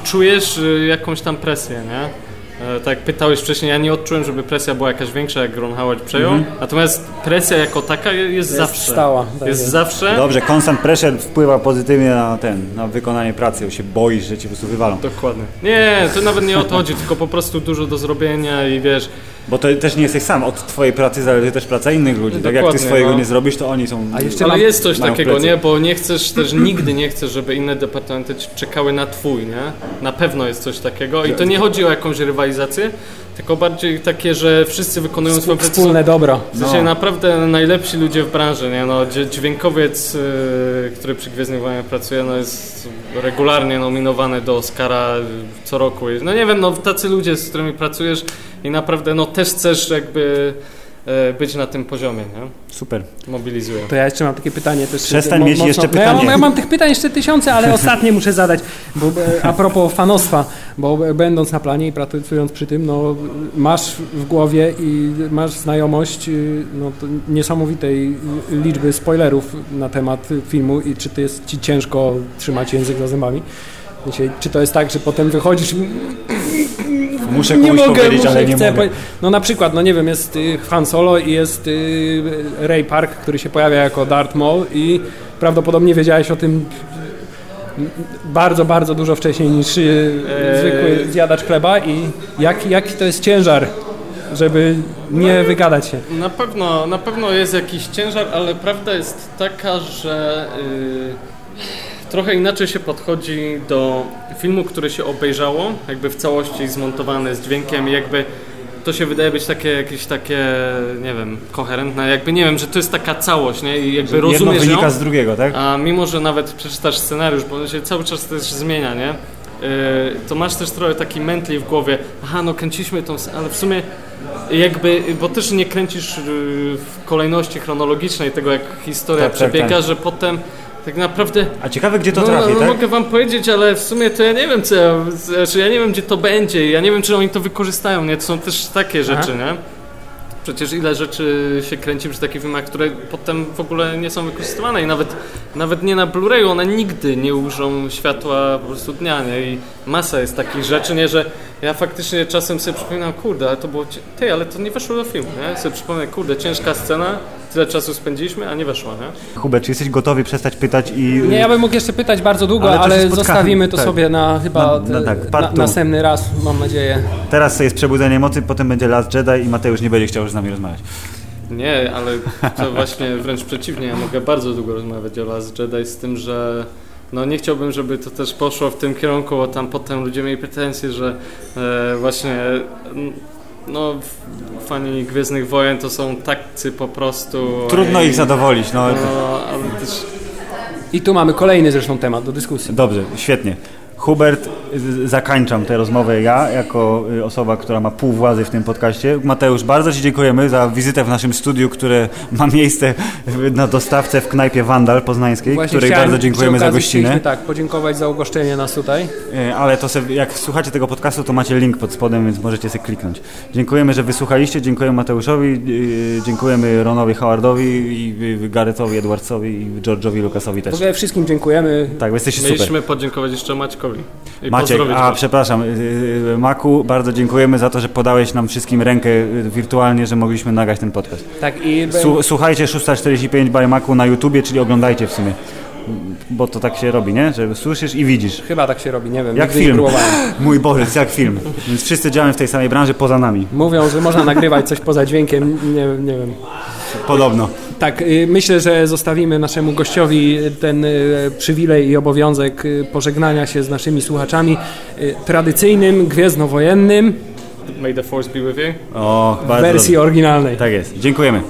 czujesz y, jakąś tam presję, nie? E, Tak jak pytałeś wcześniej, ja nie odczułem, żeby presja była jakaś większa, jak Ron Howard przejął. Natomiast presja jako taka je- jest, zawsze. stała, tak jest jest. zawsze. Dobrze, constant pressure wpływa pozytywnie na ten, na wykonanie pracy, bo się boisz, że cię po prostu wywalą. Dokładnie. Nie, to nawet nie o to chodzi, tylko po prostu dużo do zrobienia i wiesz, Bo to też nie jesteś sam, od twojej pracy zależy też praca innych ludzi. Tak jak ty Dokładnie, swojego no. nie zrobisz, to oni są... A jeszcze Ale mam- jest coś takiego, plecy. nie? Bo nie chcesz też, nigdy nie chcesz, żeby inne departamenty czekały na twój, nie? Na pewno jest coś takiego i to nie chodzi o jakąś rywalizację, tylko bardziej takie, że wszyscy wykonują swoją pracę. Wspólne dobro. W sensie No. naprawdę najlepsi ludzie w branży, nie? No, dź- dźwiękowiec, yy, który przy Gwiezdnych Wojnach pracuje, no jest regularnie nominowany do Oscara yy, co roku. No nie wiem, no tacy ludzie, z którymi pracujesz i naprawdę no też chcesz jakby być na tym poziomie, nie? Super. Mobilizują. To ja jeszcze mam takie pytanie też. Przestań mieć jeszcze No ja, pytanie. mam, ja mam tych pytań jeszcze tysiące, ale ostatnie muszę zadać. Bo, e, a propos fanostwa, bo e, będąc na planie i pracując przy tym, no, masz w głowie i masz znajomość y, no, niesamowitej liczby spoilerów na temat filmu i czy to jest ci ciężko trzymać język za zębami? Czy to jest tak, że potem wychodzisz Muszę nie komuś mogę, powiedzieć, muszę, ale nie chcę mogę. powie- No na przykład, no nie wiem, jest y, Han Solo i jest y, Ray Park, który się pojawia jako Darth Maul i prawdopodobnie wiedziałeś o tym bardzo, bardzo dużo wcześniej niż y, Eee. zwykły zjadacz chleba i jak, jaki to jest ciężar, żeby nie wygadać się. Na pewno, na pewno jest jakiś ciężar, ale prawda jest taka, że yy, trochę inaczej się podchodzi do filmu, który się obejrzało, jakby w całości zmontowany z dźwiękiem i jakby to się wydaje być takie jakieś takie, nie wiem, koherentne, jakby nie wiem, że to jest taka całość, nie? I jakby Jedno rozumiesz wynika ją, z drugiego, tak? a mimo, że nawet przeczytasz scenariusz, bo on się cały czas też zmienia, nie? Yy, to masz też trochę taki mętli w głowie, aha, no kręciliśmy tą, ale w sumie jakby, bo też nie kręcisz yy, w kolejności chronologicznej tego, jak historia Tak, tak, przebiega, tak. że potem tak naprawdę A ciekawe, gdzie to no, trafi, no, tak? mogę wam powiedzieć, ale w sumie to ja nie wiem, co ja, znaczy ja nie wiem, gdzie to będzie, ja nie wiem, czy oni to wykorzystają, nie? To są też takie rzeczy, nie? Przecież ile rzeczy się kręci przy takich filmach, które potem w ogóle nie są wykorzystywane i nawet, nawet nie na Blu-rayu, one nigdy nie ujrzą światła po prostu dnia, nie? I masa jest takich rzeczy, nie? Że ja faktycznie czasem sobie przypominam, kurde, ale to było, ty, ale to nie weszło do filmu, nie? Sobie przypomnę, kurde, ciężka scena, tyle czasu spędziliśmy, a nie weszła, nie? Hubert, czy jesteś gotowy przestać pytać i... Nie, ja bym mógł jeszcze pytać bardzo długo, Ale ale, zostawimy to tak. sobie na chyba Na- na tak, te- part na, następny raz, mam nadzieję. Teraz jest przebudzenie mocy, potem będzie Last Jedi i Mateusz nie będzie chciał już z nami rozmawiać. Nie, ale to właśnie wręcz przeciwnie, ja mogę bardzo długo rozmawiać o Last Jedi z tym, że no nie chciałbym, żeby to też poszło w tym kierunku, bo tam potem ludzie mieli pretensje, że e, właśnie mm, no fani Gwiezdnych Wojen to są takcy po prostu. Trudno i- ich zadowolić, no. No, ale też I tu mamy kolejny zresztą temat do dyskusji. Dobrze, świetnie. Hubert, zakańczam tę rozmowę ja, jako y, osoba, która ma pół władzy w tym podcaście. Mateusz, bardzo Ci dziękujemy za wizytę w naszym studiu, które ma miejsce na dostawce w knajpie Wandal Poznańskiej, której chciałem bardzo dziękujemy za gościnę. Tak, podziękować za ugoszczenie nas tutaj. Y, Ale to sobie, jak słuchacie tego podcastu, to macie link pod spodem, więc możecie sobie kliknąć. Dziękujemy, że wysłuchaliście, dziękujemy Mateuszowi, y, dziękujemy Ronowi Howardowi i Garethowi Edwardsowi i George'owi Lucasowi W też. ogóle wszystkim dziękujemy. Tak, jesteście super. mieliśmy podziękować jeszcze Maćkowi. I Maciek, a przepraszam, yy, Maku, bardzo dziękujemy za to, że podałeś nam wszystkim rękę wirtualnie, że mogliśmy nagrać ten podcast. Tak, i Słuchajcie 645 by Maku na YouTubie, czyli oglądajcie w sumie. Bo to tak się robi, nie? Że słyszysz i widzisz. chyba tak się robi, nie wiem. Jak film. Mój Boże, jest jak film. Więc wszyscy działamy w tej samej branży poza nami. Mówią, że można nagrywać coś poza dźwiękiem, nie, nie wiem. Podobno. Tak, y, myślę, że zostawimy naszemu gościowi ten y, przywilej i obowiązek y, pożegnania się z naszymi słuchaczami tradycyjnym, gwiezdnowojennym May the force be with you. O, w wersji oryginalnej. Tak jest. Dziękujemy.